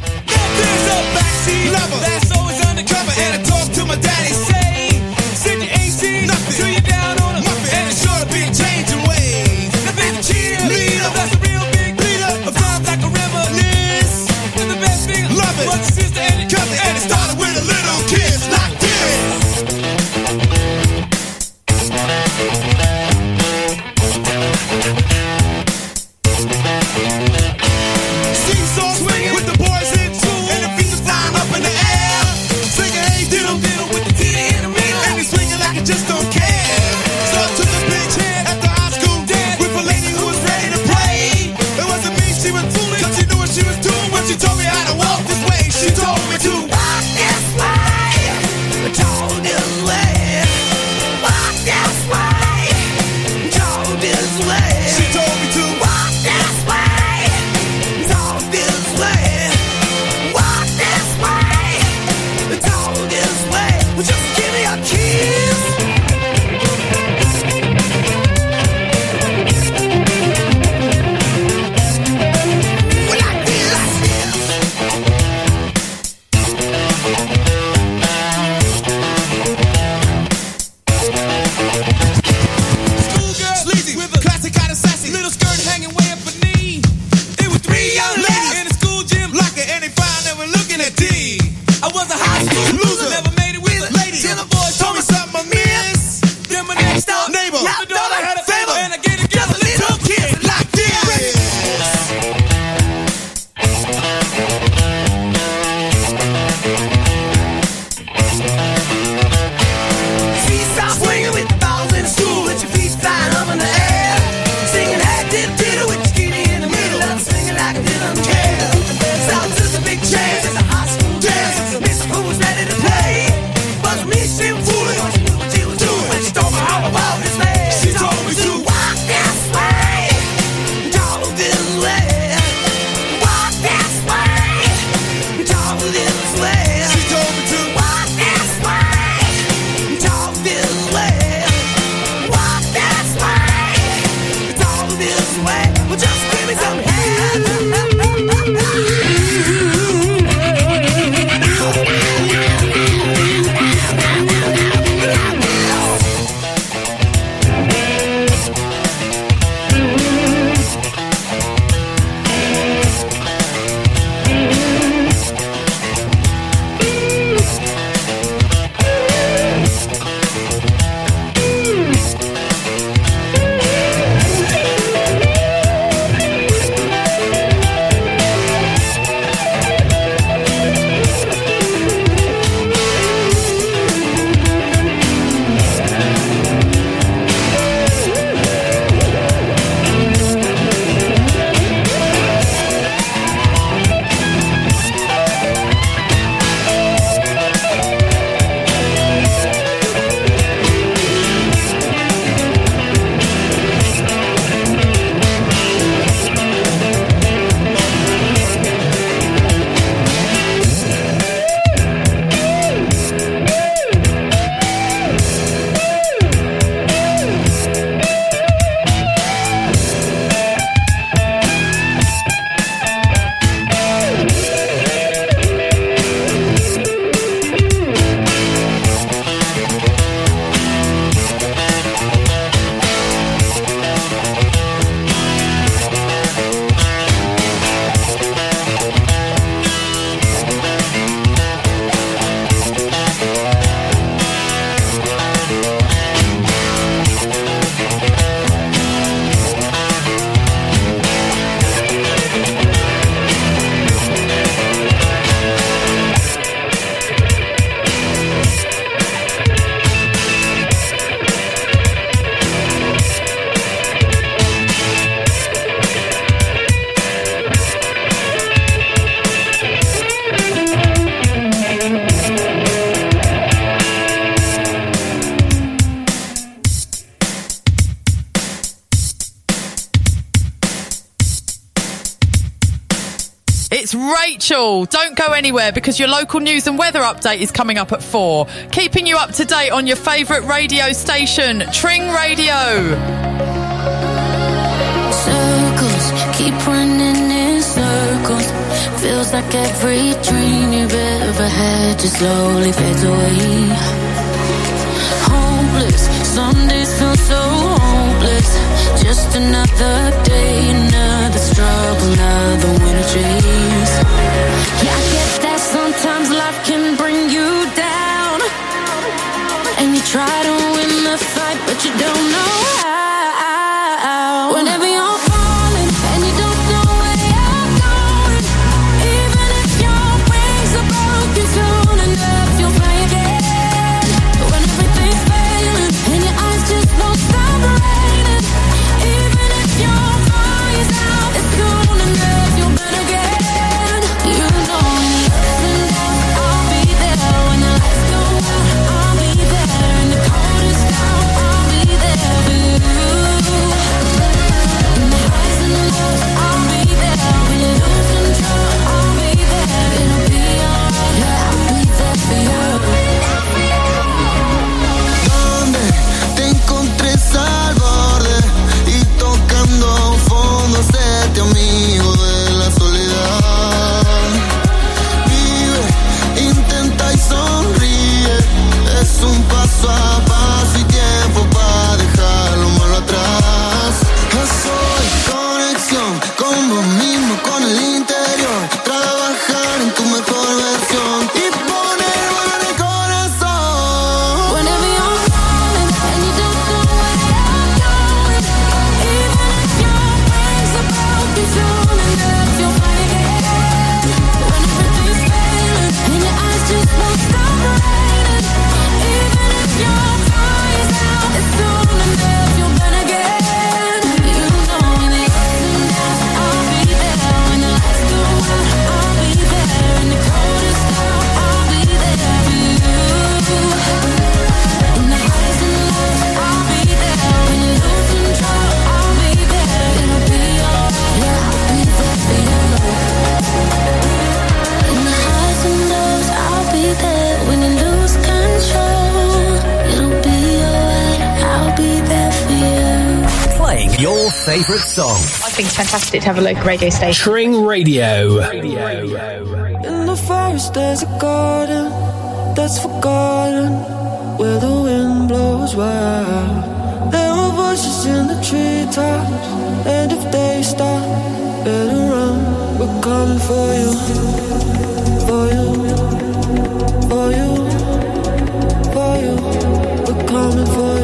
anywhere because your local news and weather update is coming up at four, keeping you up to date on your favourite radio station, Tring Radio. Circles keep running in circles. Feels like every dream you've ever had just slowly fades away. Hopeless, Some days feel so hopeless. Just another day, another struggle, another winter chase. try to win the fight, but you don't know how. think it's fantastic to have a local radio station. Tring Radio. In the forest, there's a garden that's forgotten where the wind blows wild. There are voices in the treetops, and if they stop, better run. We're coming for you, for you, for you, for you. We're coming for you.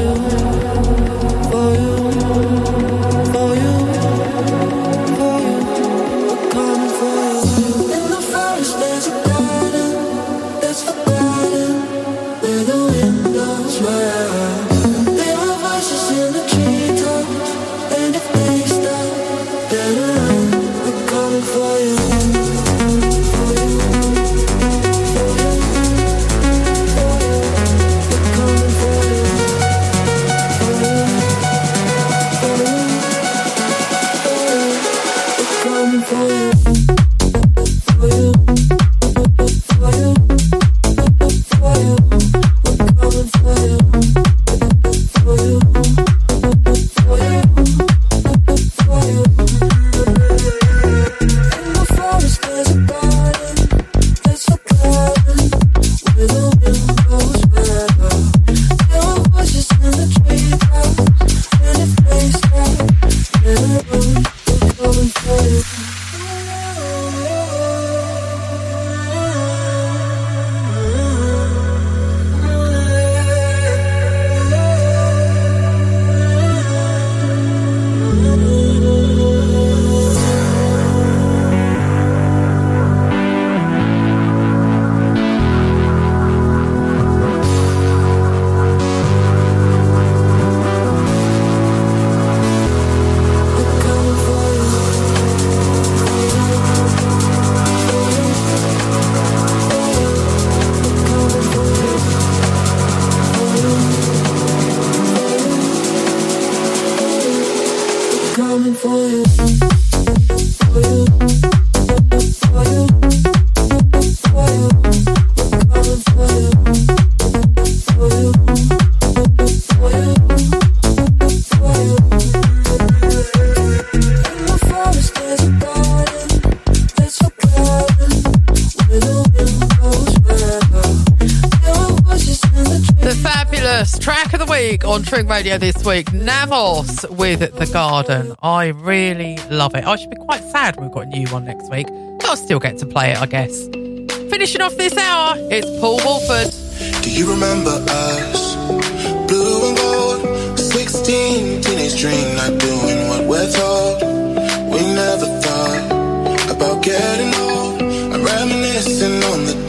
On Tring Radio this week. Navos with The Garden. I really love it. I should be quite sad we've got a new one next week. But I'll still get to play it, I guess. Finishing off this hour, it's Paul Woolford. Do you remember us? Blue and gold, 16, teenage dream, not doing what we're told. We never thought about getting old. I'm reminiscing on the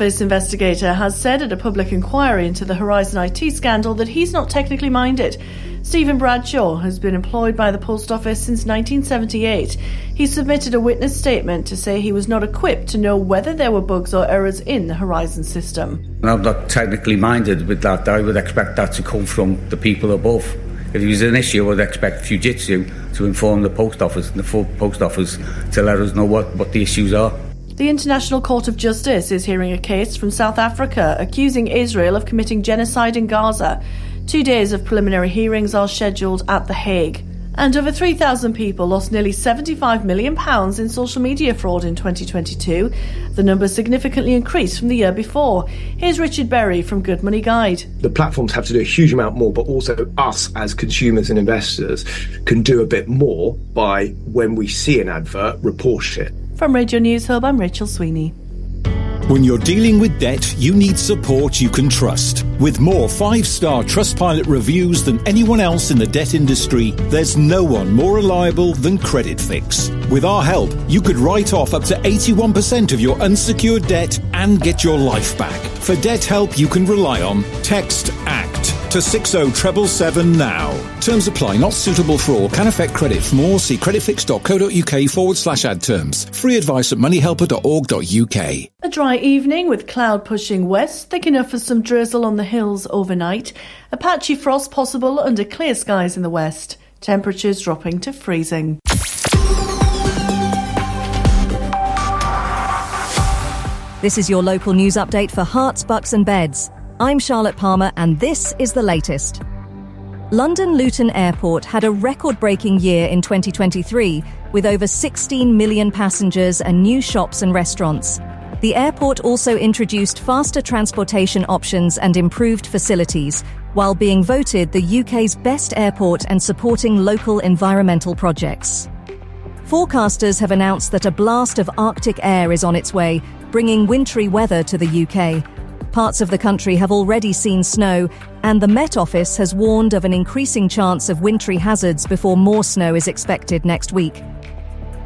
office investigator has said at a public inquiry into the Horizon IT scandal that he's not technically minded. Stephen Bradshaw has been employed by the post office since 1978. He submitted a witness statement to say he was not equipped to know whether there were bugs or errors in the Horizon system. I'm not technically minded with that. I would expect that to come from the people above. If it was an issue, I would expect Fujitsu to inform the post office and the full post office to let us know what, what the issues are. The International Court of Justice is hearing a case from South Africa accusing Israel of committing genocide in Gaza. Two days of preliminary hearings are scheduled at The Hague. And over 3,000 people lost nearly £75 million in social media fraud in 2022. The number significantly increased from the year before. Here's Richard Berry from Good Money Guide. the platforms have to do a huge amount more, but also us as consumers and investors can do a bit more by when we see an advert, report it. From Radio News Hub, I'm Rachel Sweeney. When you're dealing with debt, you need support you can trust. With more five star Trustpilot reviews than anyone else in the debt industry, there's no one more reliable than Credit Fix. With our help, you could write off up to 81% of your unsecured debt and get your life back. For debt help you can rely on, text ACT to 60777 now. Terms apply, not suitable for all, can affect credit. For more, see creditfix.co.uk forward slash ad terms. Free advice at moneyhelper.org.uk. A dry evening with cloud pushing west, thick enough for some drizzle on the hills overnight. A patchy frost possible under clear skies in the west. Temperatures dropping to freezing. This is your local news update for Herts, Bucks and Beds. I'm Charlotte Palmer and this is the latest. London Luton Airport had a record breaking year in 2023 with over 16 million passengers and new shops and restaurants. The airport also introduced faster transportation options and improved facilities, while being voted the UK's best airport and supporting local environmental projects. Forecasters have announced that a blast of Arctic air is on its way, bringing wintry weather to the UK. Parts of the country have already seen snow, and the Met Office has warned of an increasing chance of wintry hazards before more snow is expected next week.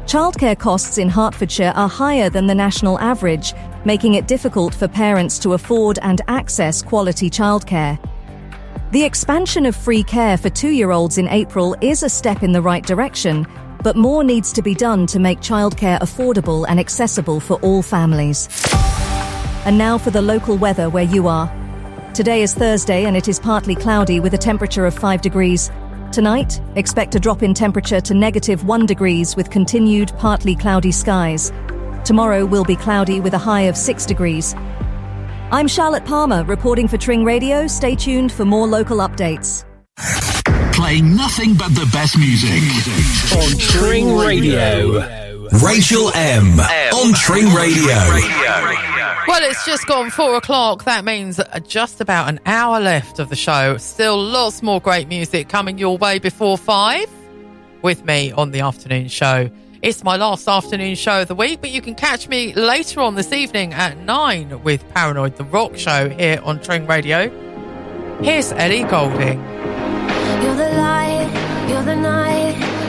Childcare costs in Hertfordshire are higher than the national average, making it difficult for parents to afford and access quality childcare. The expansion of free care for two year olds in April is a step in the right direction, but more needs to be done to make childcare affordable and accessible for all families. And now for the local weather where you are. Today is Thursday and it is partly cloudy with a temperature of 5 degrees. Tonight, expect a drop in temperature to negative 1 degrees with continued partly cloudy skies. Tomorrow will be cloudy with a high of 6 degrees. I'm Charlotte Palmer reporting for Tring Radio. Stay tuned for more local updates. Playing nothing but the best music. On Tring Radio. Rachel M. On Tring Radio. Well, it's just gone four o'clock. That means just about an hour left of the show. Still lots more great music coming your way before five with me on the afternoon show. It's my last afternoon show of the week, but you can catch me later on this evening at nine with Paranoid the Rock Show here on Tring Radio. Here's Ellie Goulding. You're the light, you're the night,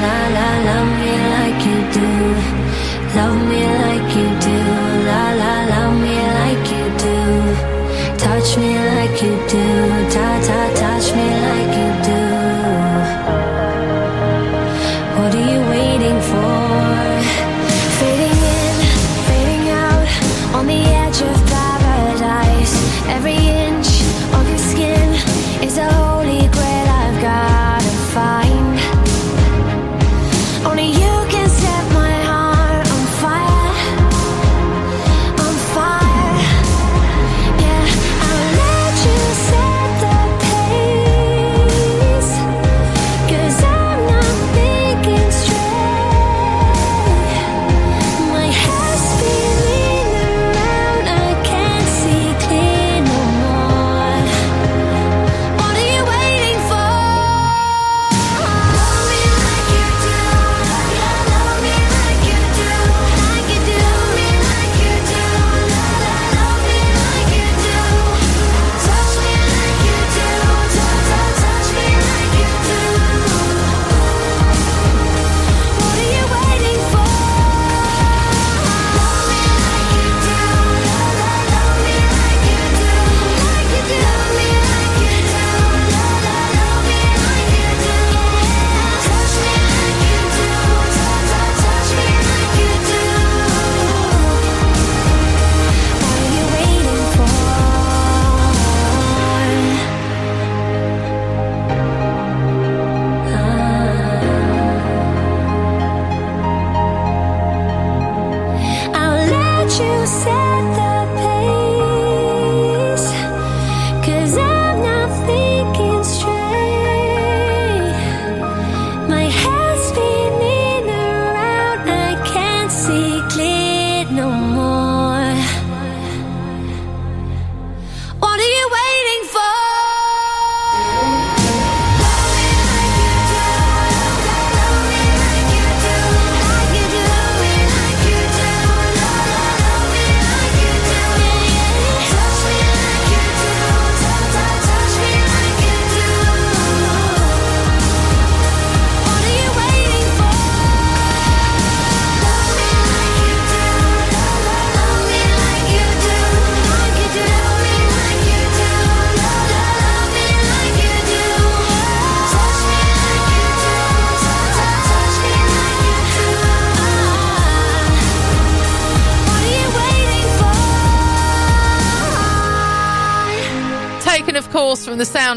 La la, love me like you do, love me like you do, la la, love me like you do, touch me like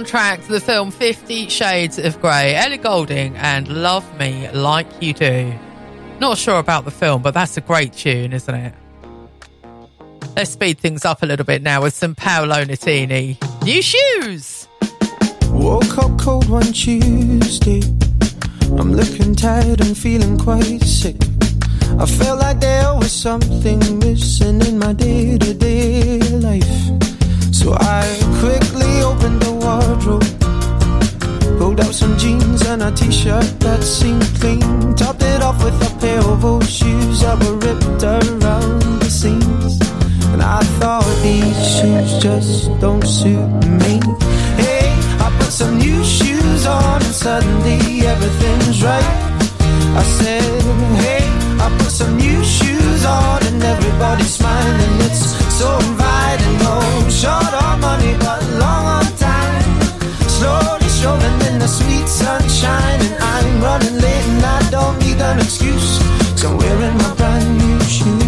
soundtrack to the film Fifty Shades of Grey. Ellie Goulding and Love Me Like You Do. Not sure about the film, but that's a great tune, isn't it? Let's speed things up a little bit now with some Paolo Nutini. New shoes! Woke up cold one Tuesday. I'm looking tired and feeling quite sick. I felt like there was something missing in my day to day life. So I quickly opened the wardrobe. Pulled out some jeans and a t shirt that seemed clean. Topped it off with a pair of old shoes that were ripped around the seams. And I thought these shoes just don't suit me. Hey, I put some new shoes on and suddenly everything's right. I said, hey, I put some new shoes on and everybody's smiling. It's so inviting. No oh, short but long on time. Slowly showing in the sweet sunshine, and I'm running late and I don't need an excuse. Cause I'm wearing my brand new shoes.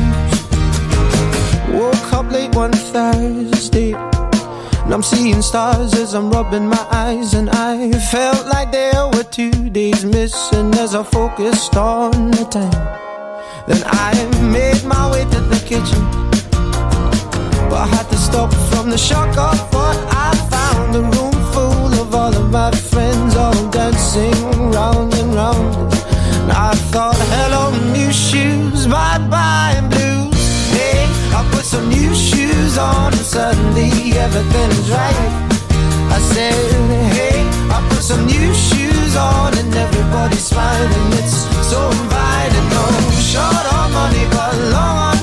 Woke up late one Thursday. And I'm seeing stars as I'm rubbing my eyes, and I felt like there were two days missing as I focused on the time. Then I made my way to the kitchen, but I had to stop from the shock of what I found. A room full of all of my friends, all dancing round and round. And I thought, hello, new shoes, bye bye, blues. Hey, I put some new shoes on, and suddenly everything's right. I said, hey, I put some new shoes on, and everybody's smiling. It's so inviting. No short on money, but long on.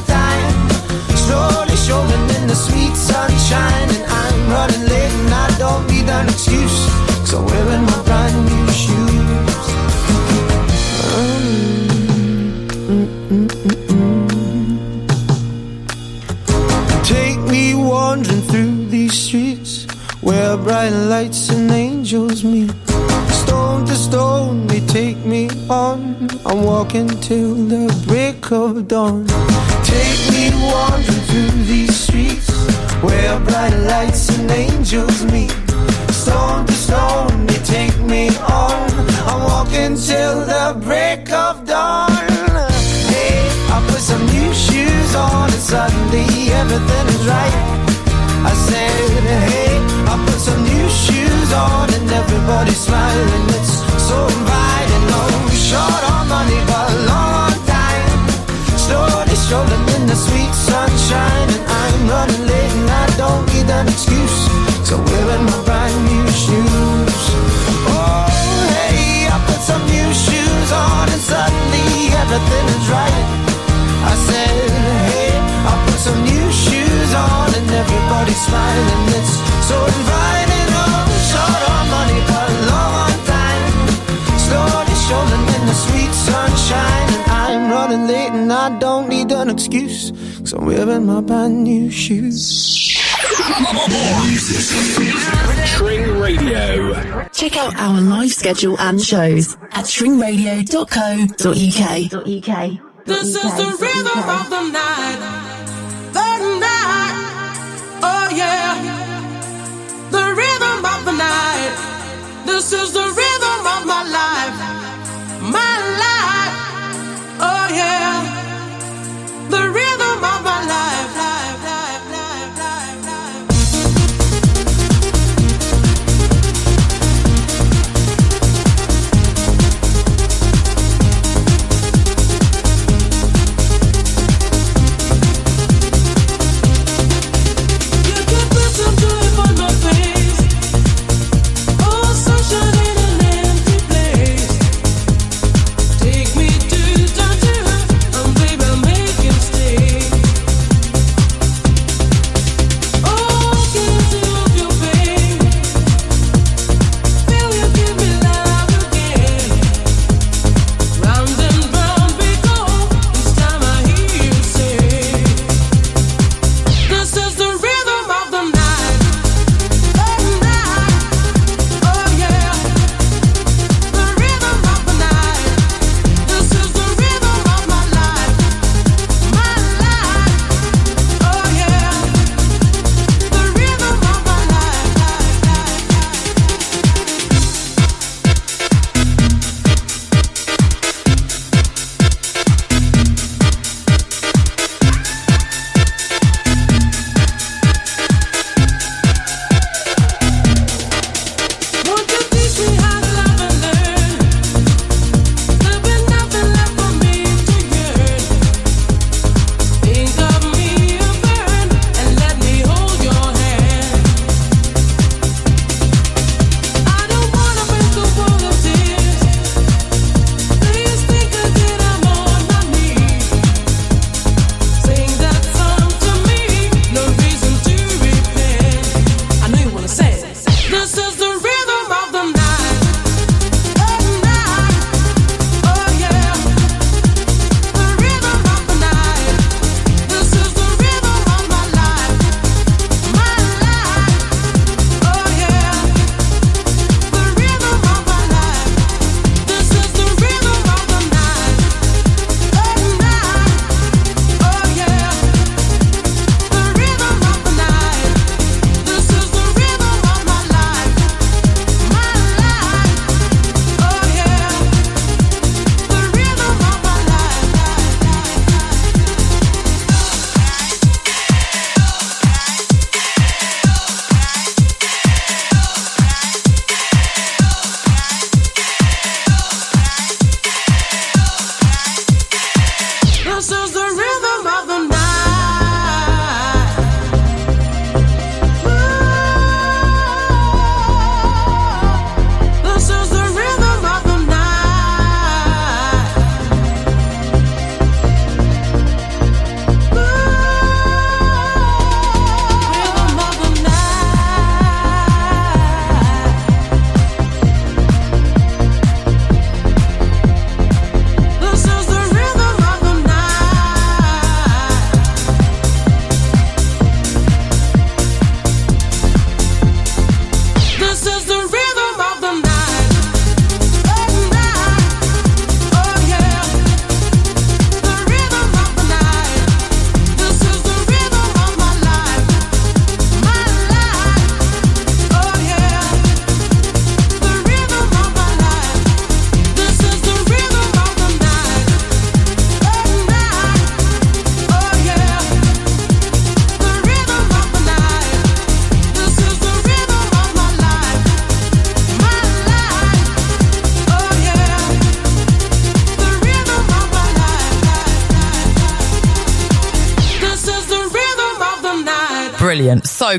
Strolling in the sweet sunshine, and I'm running late, and I don't need an excuse. Cause I'm wearing my brand new shoes. Take me wandering through these streets where bright lights and angels meet. Stone to stone, they take me on. I'm walking till the break of dawn. Take me wandering through these streets where bright lights and angels meet. Stone to stone, they take me on. I'm walking till the break of dawn. Hey, I put some new shoes on and suddenly everything is right. I said, hey, I put some new shoes on and everybody's smiling. It's so inviting. Check out our live schedule and shows at tringradio.co.uk. This is the rhythm of the night. This is the rhythm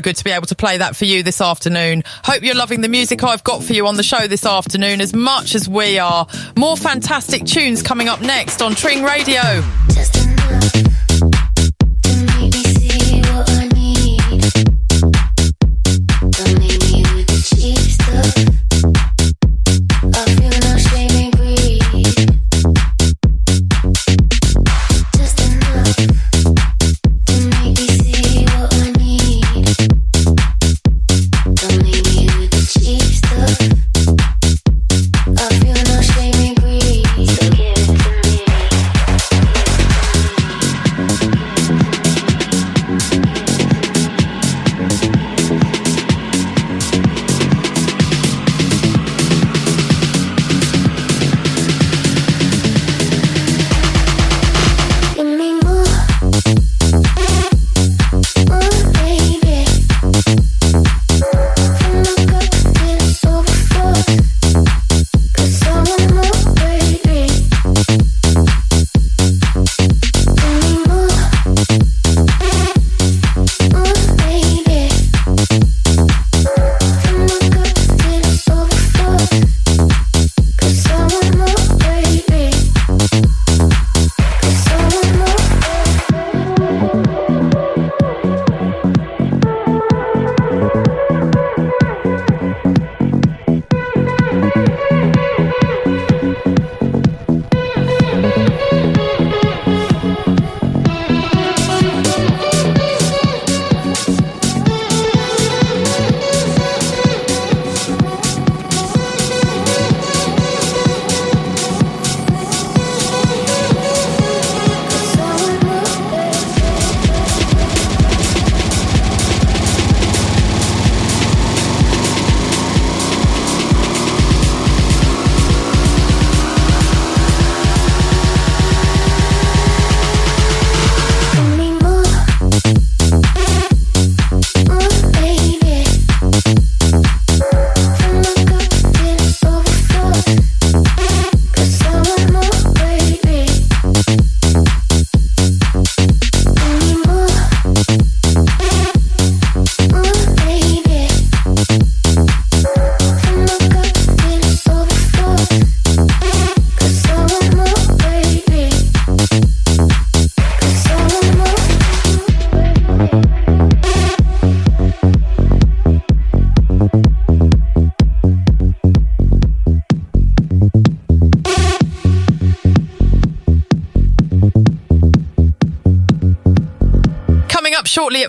Good to be able to play that for you this afternoon. Hope you're loving the music I've got for you on the show this afternoon as much as we are. More fantastic tunes coming up next on Tring Radio.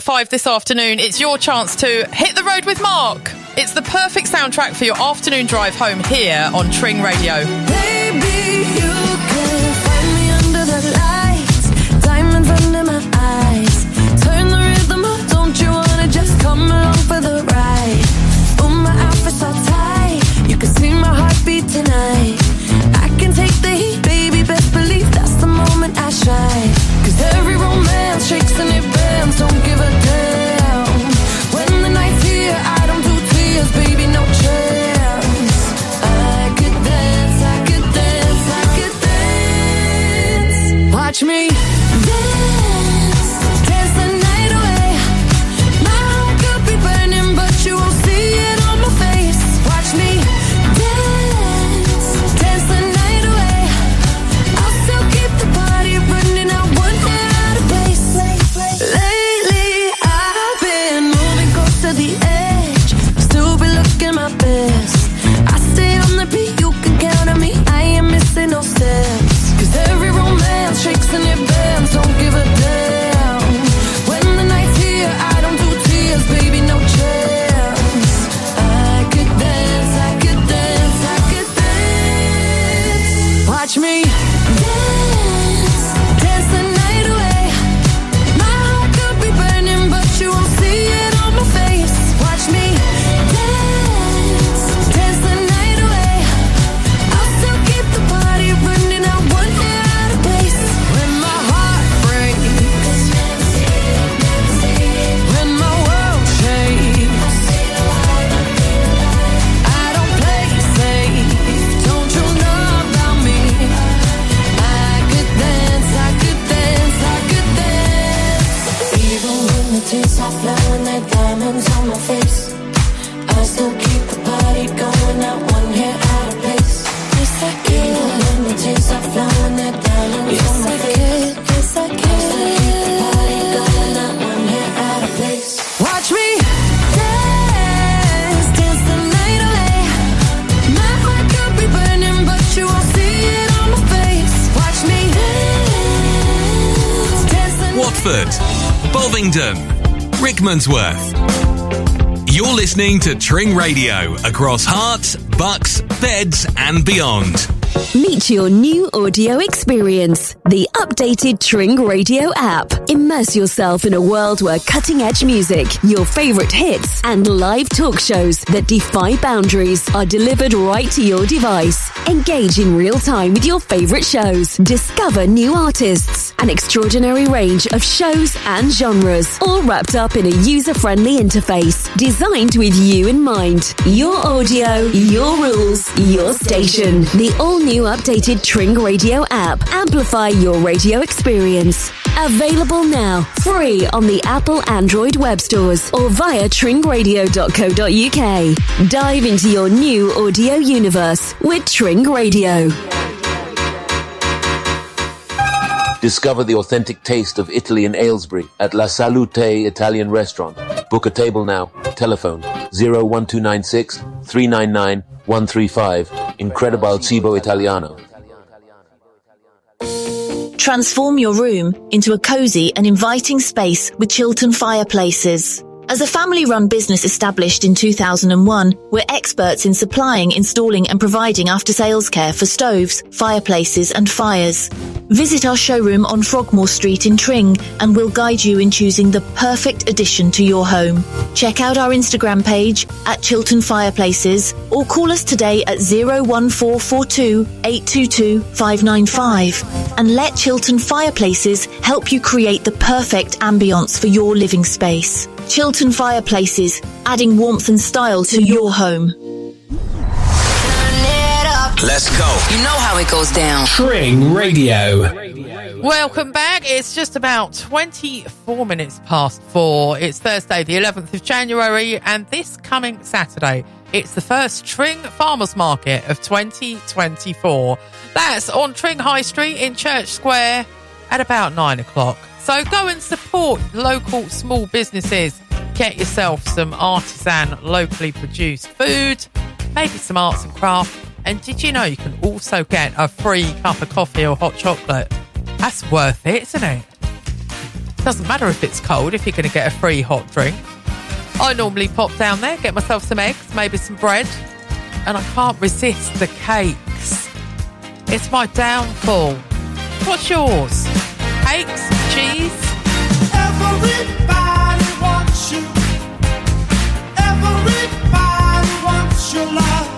Five this afternoon, it's your chance to hit the road with Mark. It's the perfect soundtrack for your afternoon drive home here on Tring Radio. Maybe you can find me under that light. Diamonds under my eyes. Turn the rhythm up. Don't you wanna just come along for the ride? Ooh, my outfit's all tight. You can see my heartbeat tonight. I can take the heat, baby, Oxford, Bovingdon, Rickmansworth. You're listening to Tring Radio across Herts, Bucks, Beds, and beyond. Meet your new audio experience, the updated Tring Radio app. Immerse yourself in a world where cutting edge music, your favorite hits, and live talk shows that defy boundaries are delivered right to your device. Engage in real time with your favorite shows. Discover new artists, an extraordinary range of shows and genres, all wrapped up in a user friendly interface designed with you in mind. Your audio, your rules, your station. The all new updated Tring Radio app. Amplify your radio experience. Available now, free on the Apple Android web stores or via tringradio.co.uk. Dive into your new audio universe with Tring Radio. Discover the authentic taste of Italy in Aylesbury at La Salute Italian Restaurant. Book a table now. Telephone 01296 399 135. Incredible Cibo Italiano. Transform your room into a cozy and inviting space with Chilton Fireplaces. As a family run business established in 2001, we're experts in supplying, installing and providing after sales care for stoves, fireplaces and fires. Visit our showroom on Frogmore Street in Tring and we'll guide you in choosing the perfect addition to your home. Check out our Instagram page at Chilton Fireplaces or call us today at 01442 822 595 and let Chilton Fireplaces help you create the perfect ambience for your living space. Chilton Fireplaces, adding warmth and style to your home. Let's go. You know how it goes down. Tring Radio. Welcome back. It's just about 24 minutes past four. It's Thursday, the 11th of January, and this coming Saturday, it's the first Tring Farmers Market of 2024. That's on Tring High Street in Church Square at about nine o'clock. So go and support local small businesses. Get yourself some artisan, locally produced food, maybe some arts and craft. And did you know you can also get a free cup of coffee or hot chocolate? That's worth it, isn't it? Doesn't matter if it's cold if you're going to get a free hot drink. I normally pop down there, get myself some eggs, maybe some bread, and I can't resist the cakes. It's my downfall. What's yours? Cakes? Cheese? Everybody wants you. Everybody wants your love.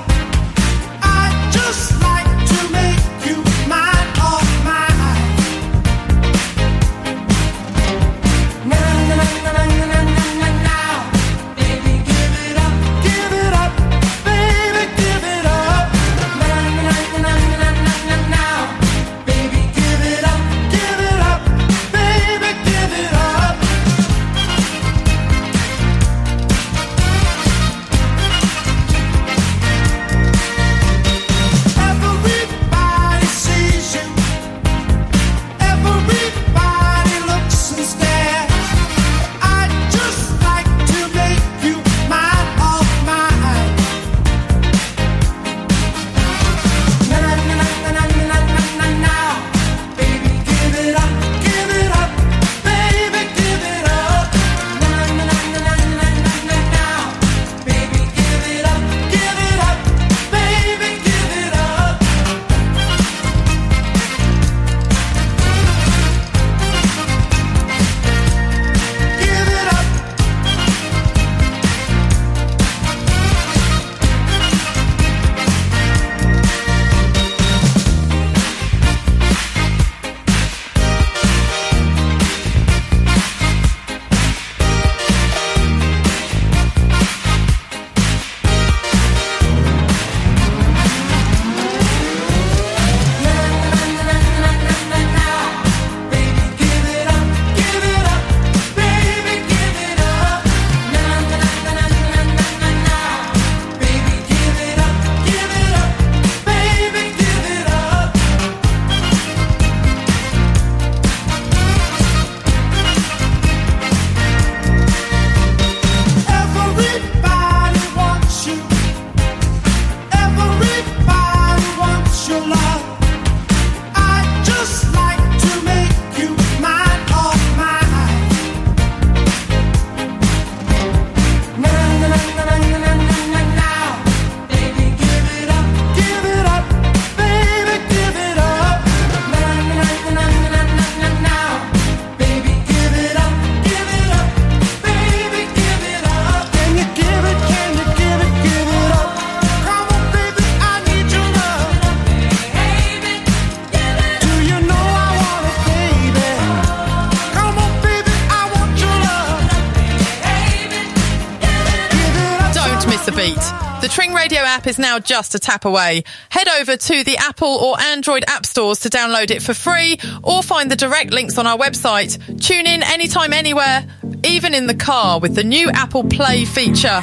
App is now just a tap away. Head over to the Apple or Android app stores to download it for free or find the direct links on our website. Tune in anytime, anywhere, even in the car with the new Apple Play feature.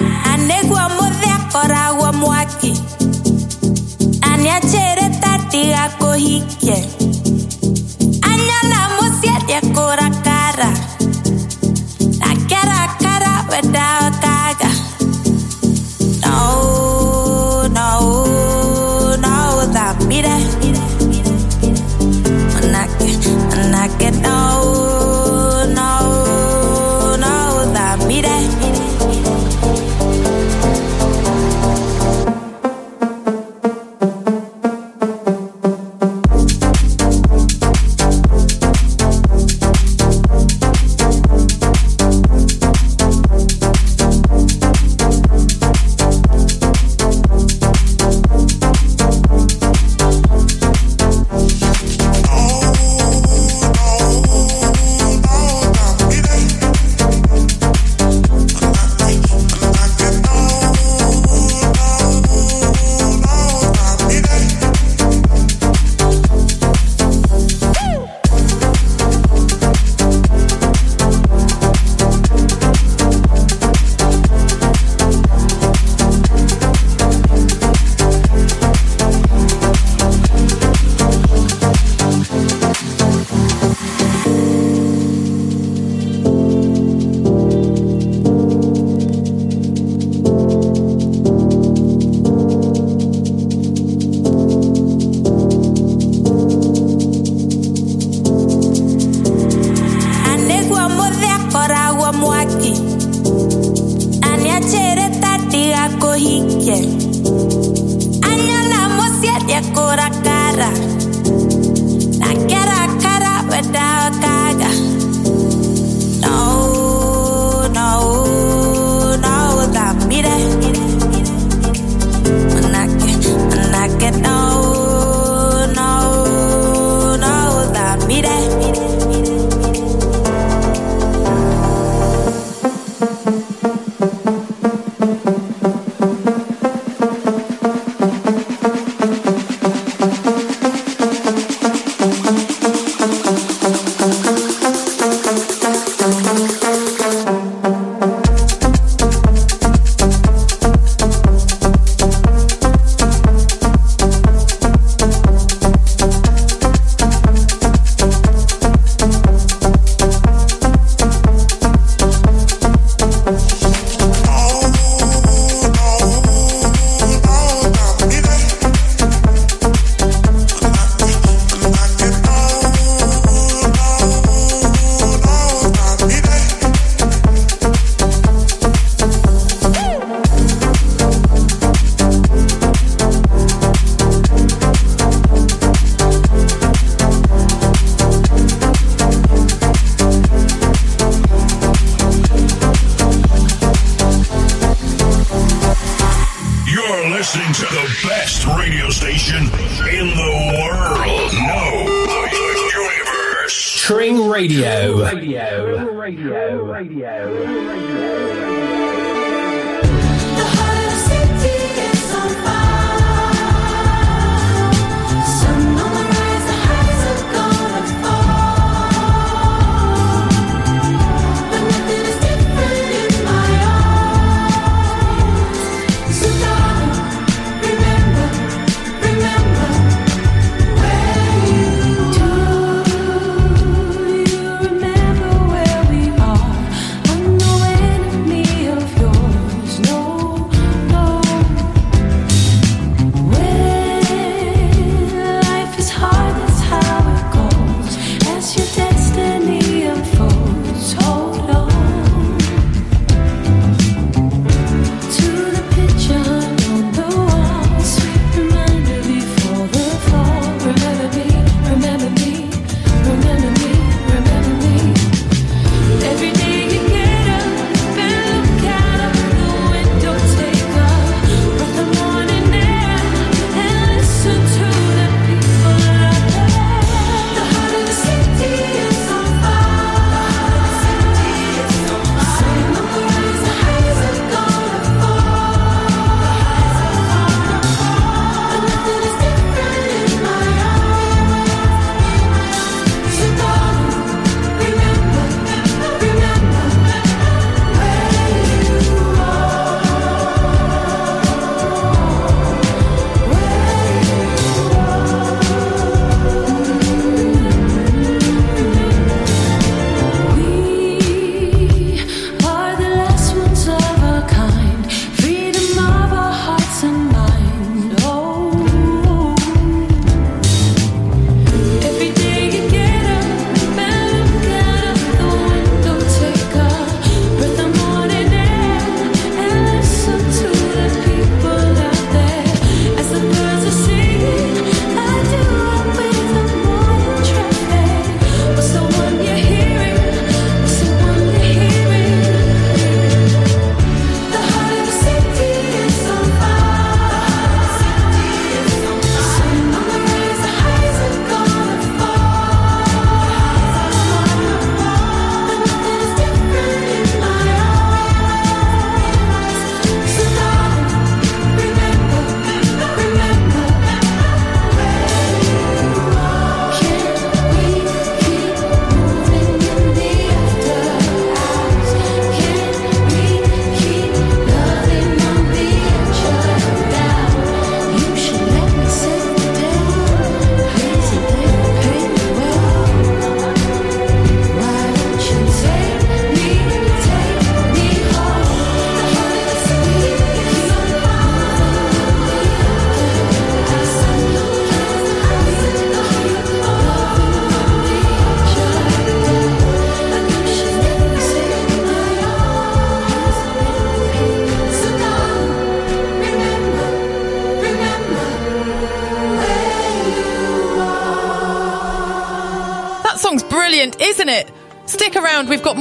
No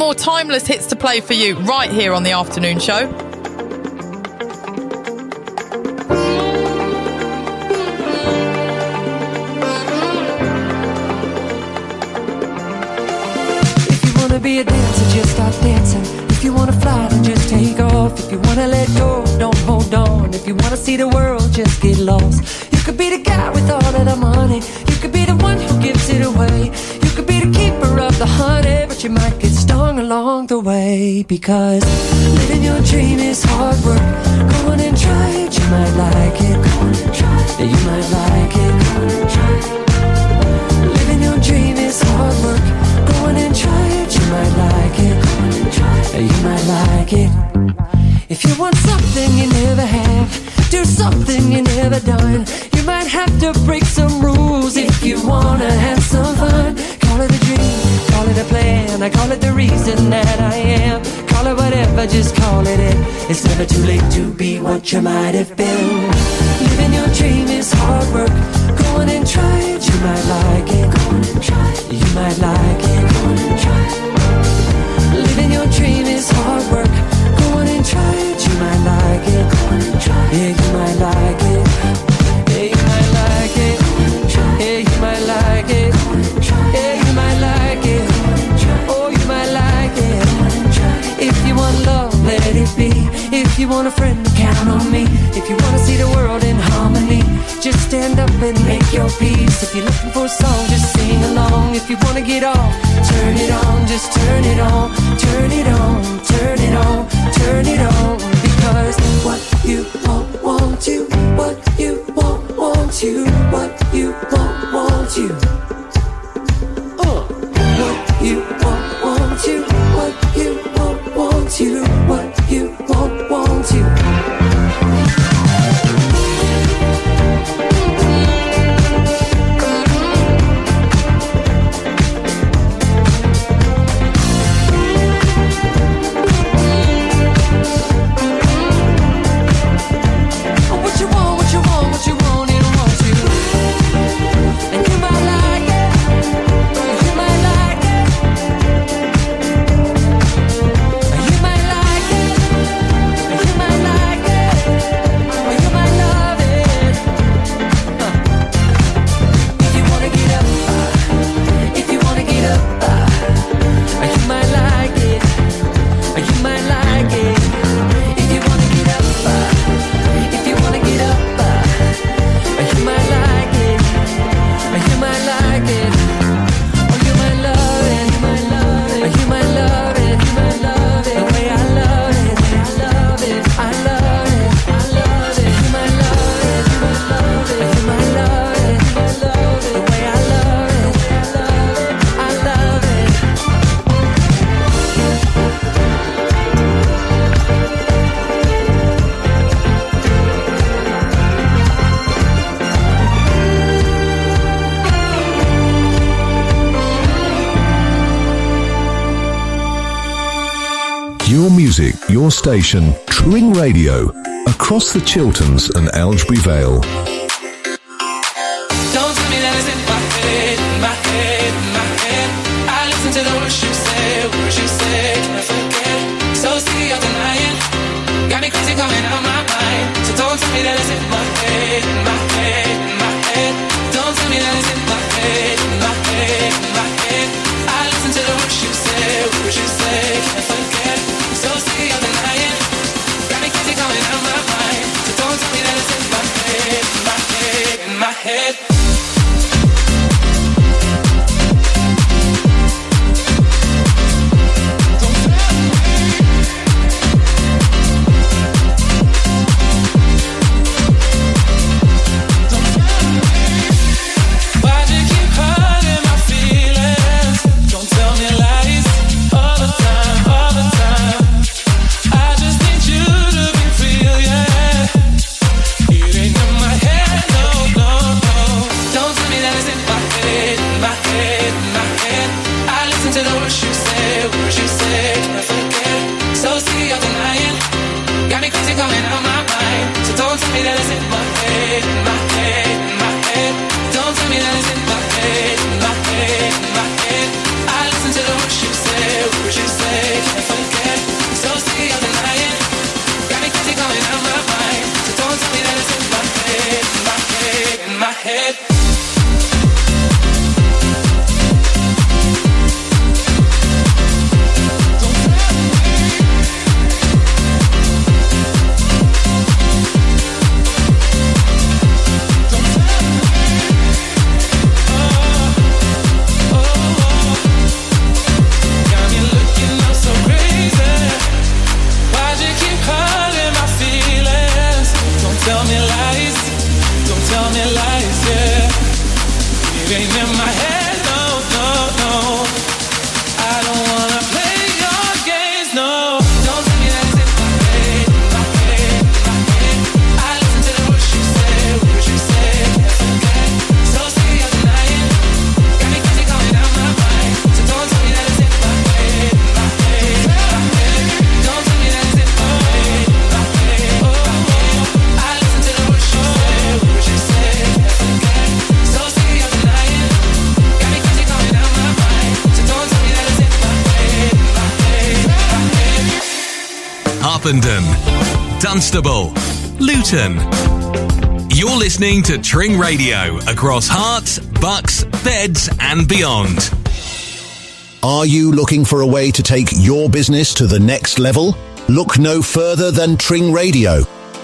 more timeless hits to play for you right here on the afternoon show. If you wanna be a dancer, just start dancing. If you wanna fly, then just take off. If you wanna let go, don't hold on. If you wanna see the world, just get lost. You could be the guy with all of the money. You could be the one who gives it away. You could be the keeper of the honey, but you might get along the way. Because living your dream is hard work. Go on and try it, you might like it. Go on and try it. You might like it. Go on and try it. Living your dream is hard work. Go on and try it, you might like it. Go on and try it. You might like it. If you want something you never have, do something you never done. You might have to break some rules if you wanna have some fun. Call it a dream, call it a plan. I call it the reason that I am. Call it whatever, just call it it. It's never too late to be what you might have been. Living your dream is hard work. Go on and try it, you might like it. Go on and try it. You might like it. Go on and try it. Living your dream is hard work. Go on and try it, you might like it. Go on and try it. Yeah, you might like it. If you want a friend, count on me. If you wanna see the world in harmony, just stand up and make your peace. If you're looking for a song, just sing along. If you wanna get off, turn it on, just turn it on, turn it on, turn it on, turn it on. Because what you want, want you, what you want, want you, what you want, want you. Your station, Tring Radio, across the Chilterns and Aylesbury Vale. Listening to Tring Radio across Herts, Bucks, Beds, and beyond. Are you looking for a way to take your business to the next level? Look no further than Tring Radio,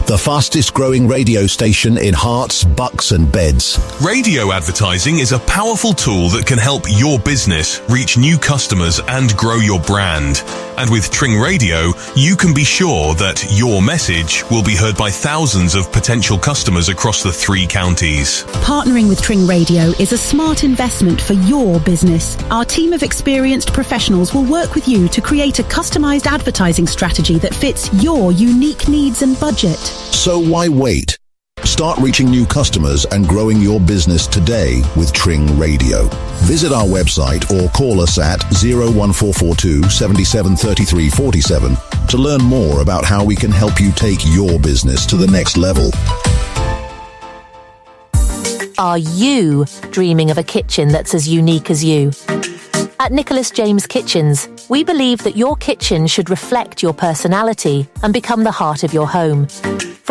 the fastest growing radio station in Herts, Bucks, and Beds. Radio advertising is a powerful tool that can help your business reach new customers and grow your brand. And with Tring Radio, you can be sure that your message will be heard by thousands of potential customers across the three counties. Partnering with Tring Radio is a smart investment for your business. Our team of experienced professionals will work with you to create a customized advertising strategy that fits your unique needs and budget. So why wait? Start reaching new customers and growing your business today with Tring Radio. Visit our website or call us at 01442 773347 to learn more about how we can help you take your business to the next level. Are you dreaming of a kitchen that's as unique as you? At Nicholas James Kitchens, we believe that your kitchen should reflect your personality and become the heart of your home.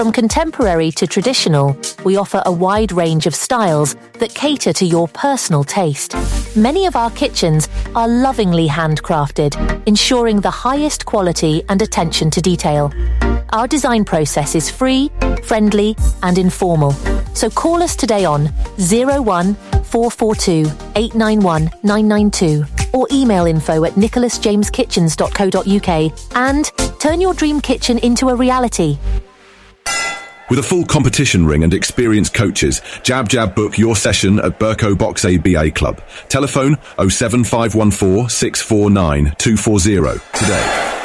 From contemporary to traditional, we offer a wide range of styles that cater to your personal taste. Many of our kitchens are lovingly handcrafted, ensuring the highest quality and attention to detail. Our design process is free, friendly, and informal. So call us today on 01 442 891 992 or email info at nicholasjameskitchens.co.uk and turn your dream kitchen into a reality. With a full competition ring and experienced coaches, Jab Jab book your session at Burko Box ABA Club. Telephone 07514 649 240 today.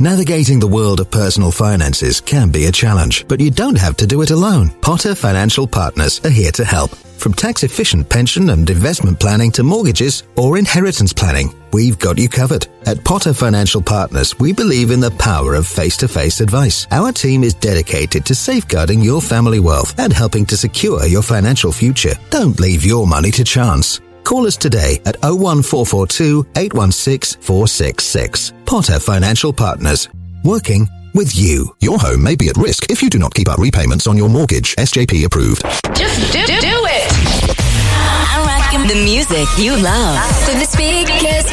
Navigating the world of personal finances can be a challenge, but you don't have to do it alone. Potter Financial Partners are here to help. From tax efficient pension and investment planning to mortgages or inheritance planning, we've got you covered. At Potter Financial Partners, we believe in the power of face to face advice. Our team is dedicated to safeguarding your family wealth and helping to secure your financial future. Don't leave your money to chance. Call us today at 01442 816 466. Potter Financial Partners. Working with you. Your home may be at risk if you do not keep up repayments on your mortgage. SJP approved. Just do, do it. I'm rocking the music you love. To the speakers.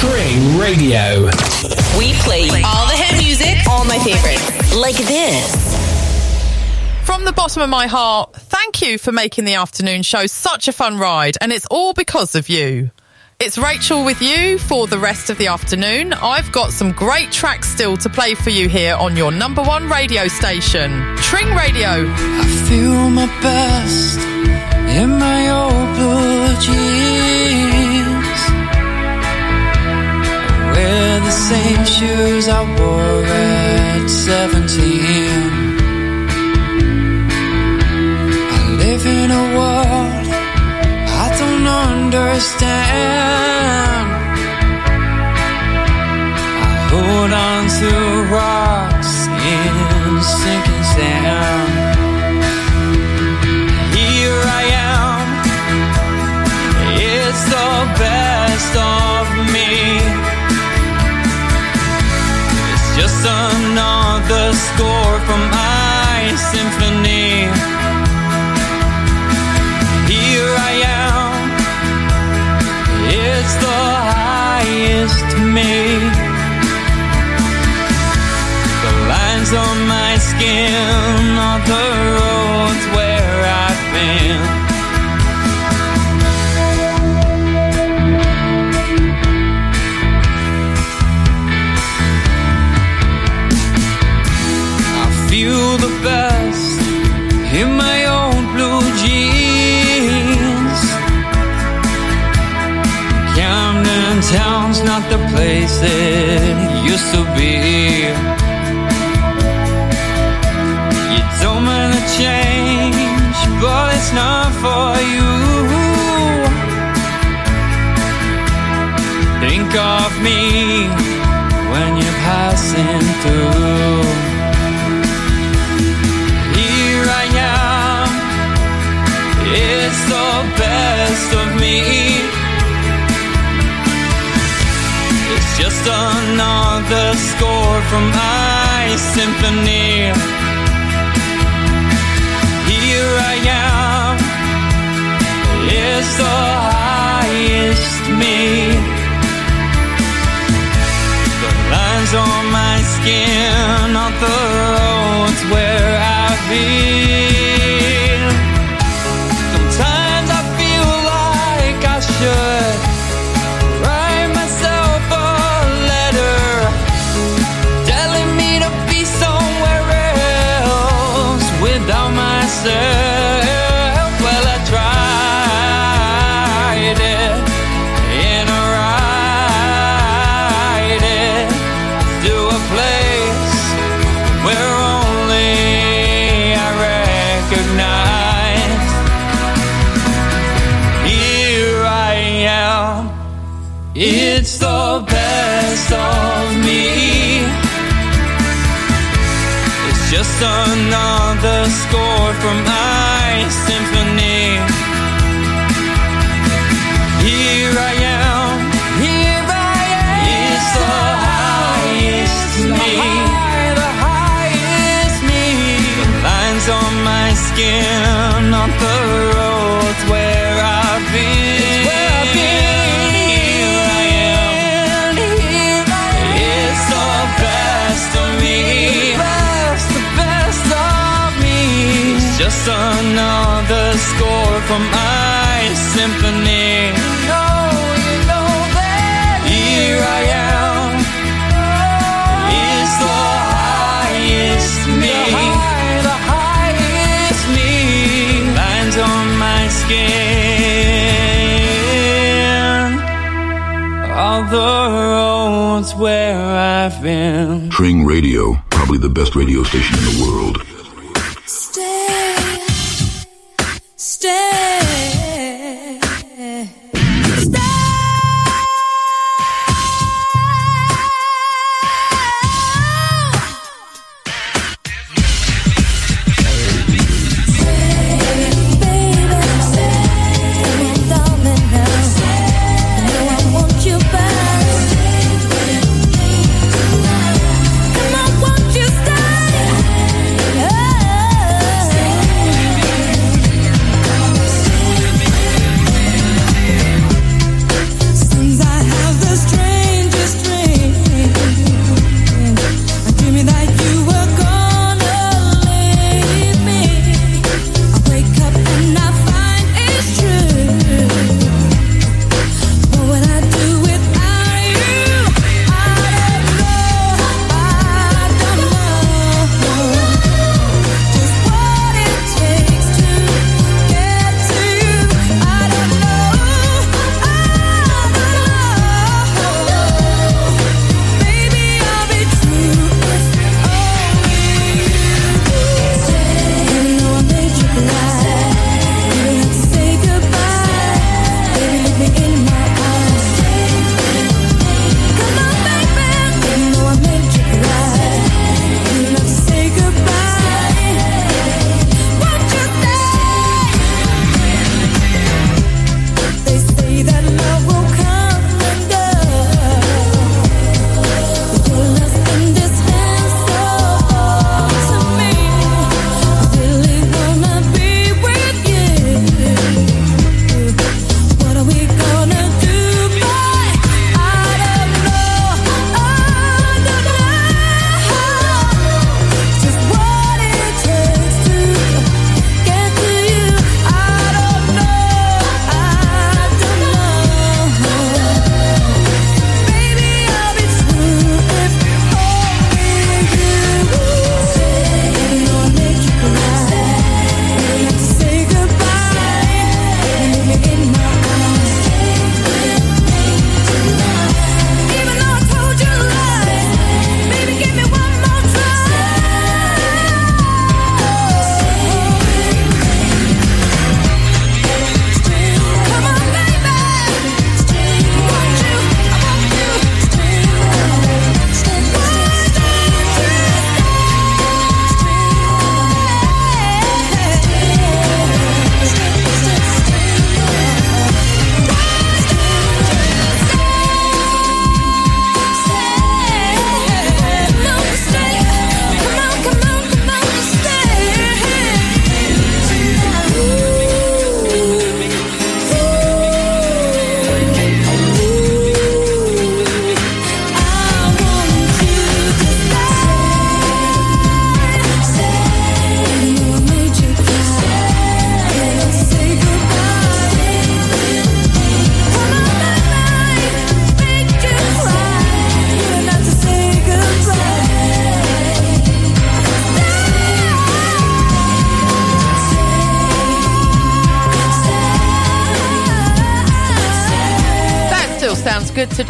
Tring Radio. We play all the hit music, all my favorites. Like this. From the bottom of my heart, thank you for making the afternoon show such a fun ride, and it's all because of you. It's Rachel with you for the rest of the afternoon. I've got some great tracks still to play for you here on your number one radio station, Tring Radio. I feel my best in my old blue jeans. I wear the same shoes I wore at 17. Live in a world I don't understand. I hold on to rocks in sinking sand. Here I am. It's the best of me. It's just another score from my symphony. Here I am, it's the best of me. It's just another score from my symphony. Here I am, it's the highest me. The lines on my skin off the roads where I've been. the roads where I've been. Tring Radio, probably the best radio station in the world.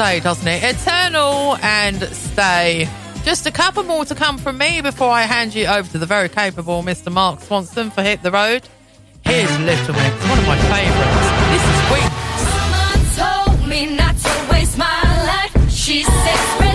Doesn't it? Eternal and Stay. Just a couple more to come from me before I hand you over to the very capable Mr. Mark Swanson for Hit the Road. Here's Little Mix, one of my favourites. This is Wings. Mama told me not to waste my life. She said.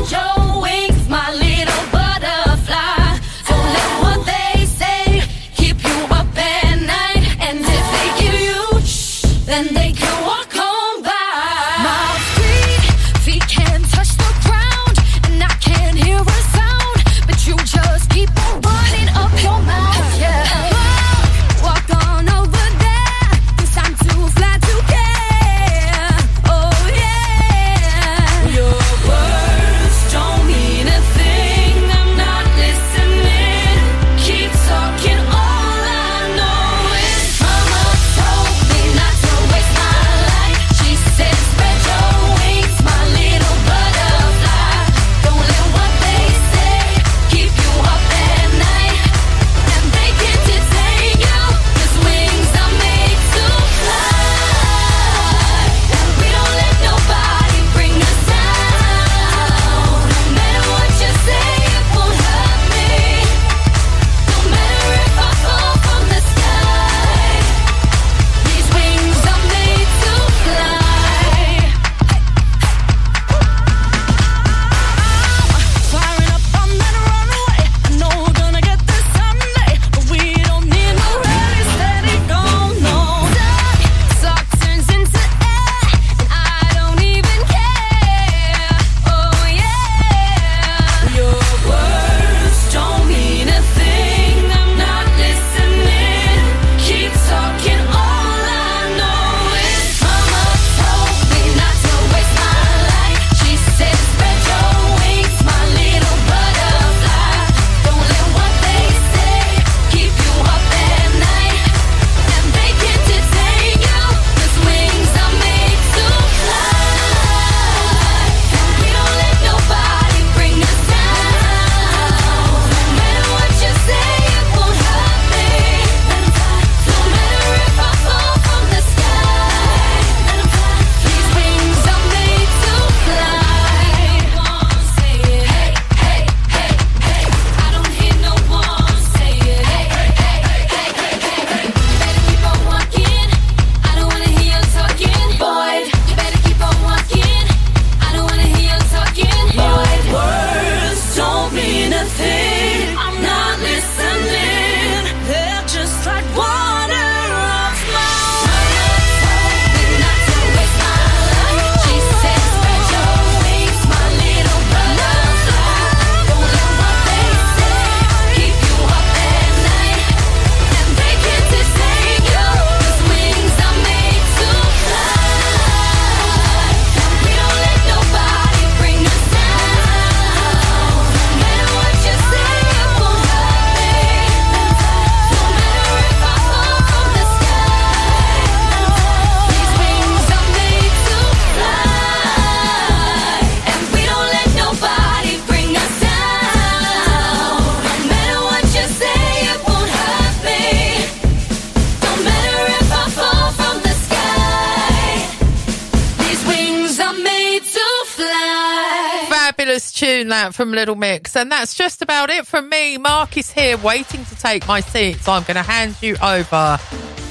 Mix. And that's just about it from me. Mark is here waiting to take my seat, so I'm going to hand you over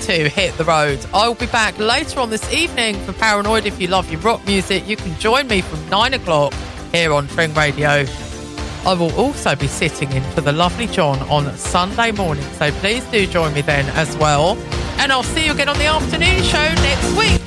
to Hit the Road. I'll be back later on this evening for Paranoid. If you love your rock music, you can join me from 9 o'clock here on Tring Radio. I will also be sitting in for the lovely John on Sunday morning, so please do join me then as well. And I'll see you again on the afternoon show next week.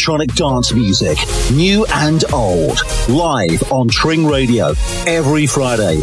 electronic dance music, new and old, live on Tring Radio every Friday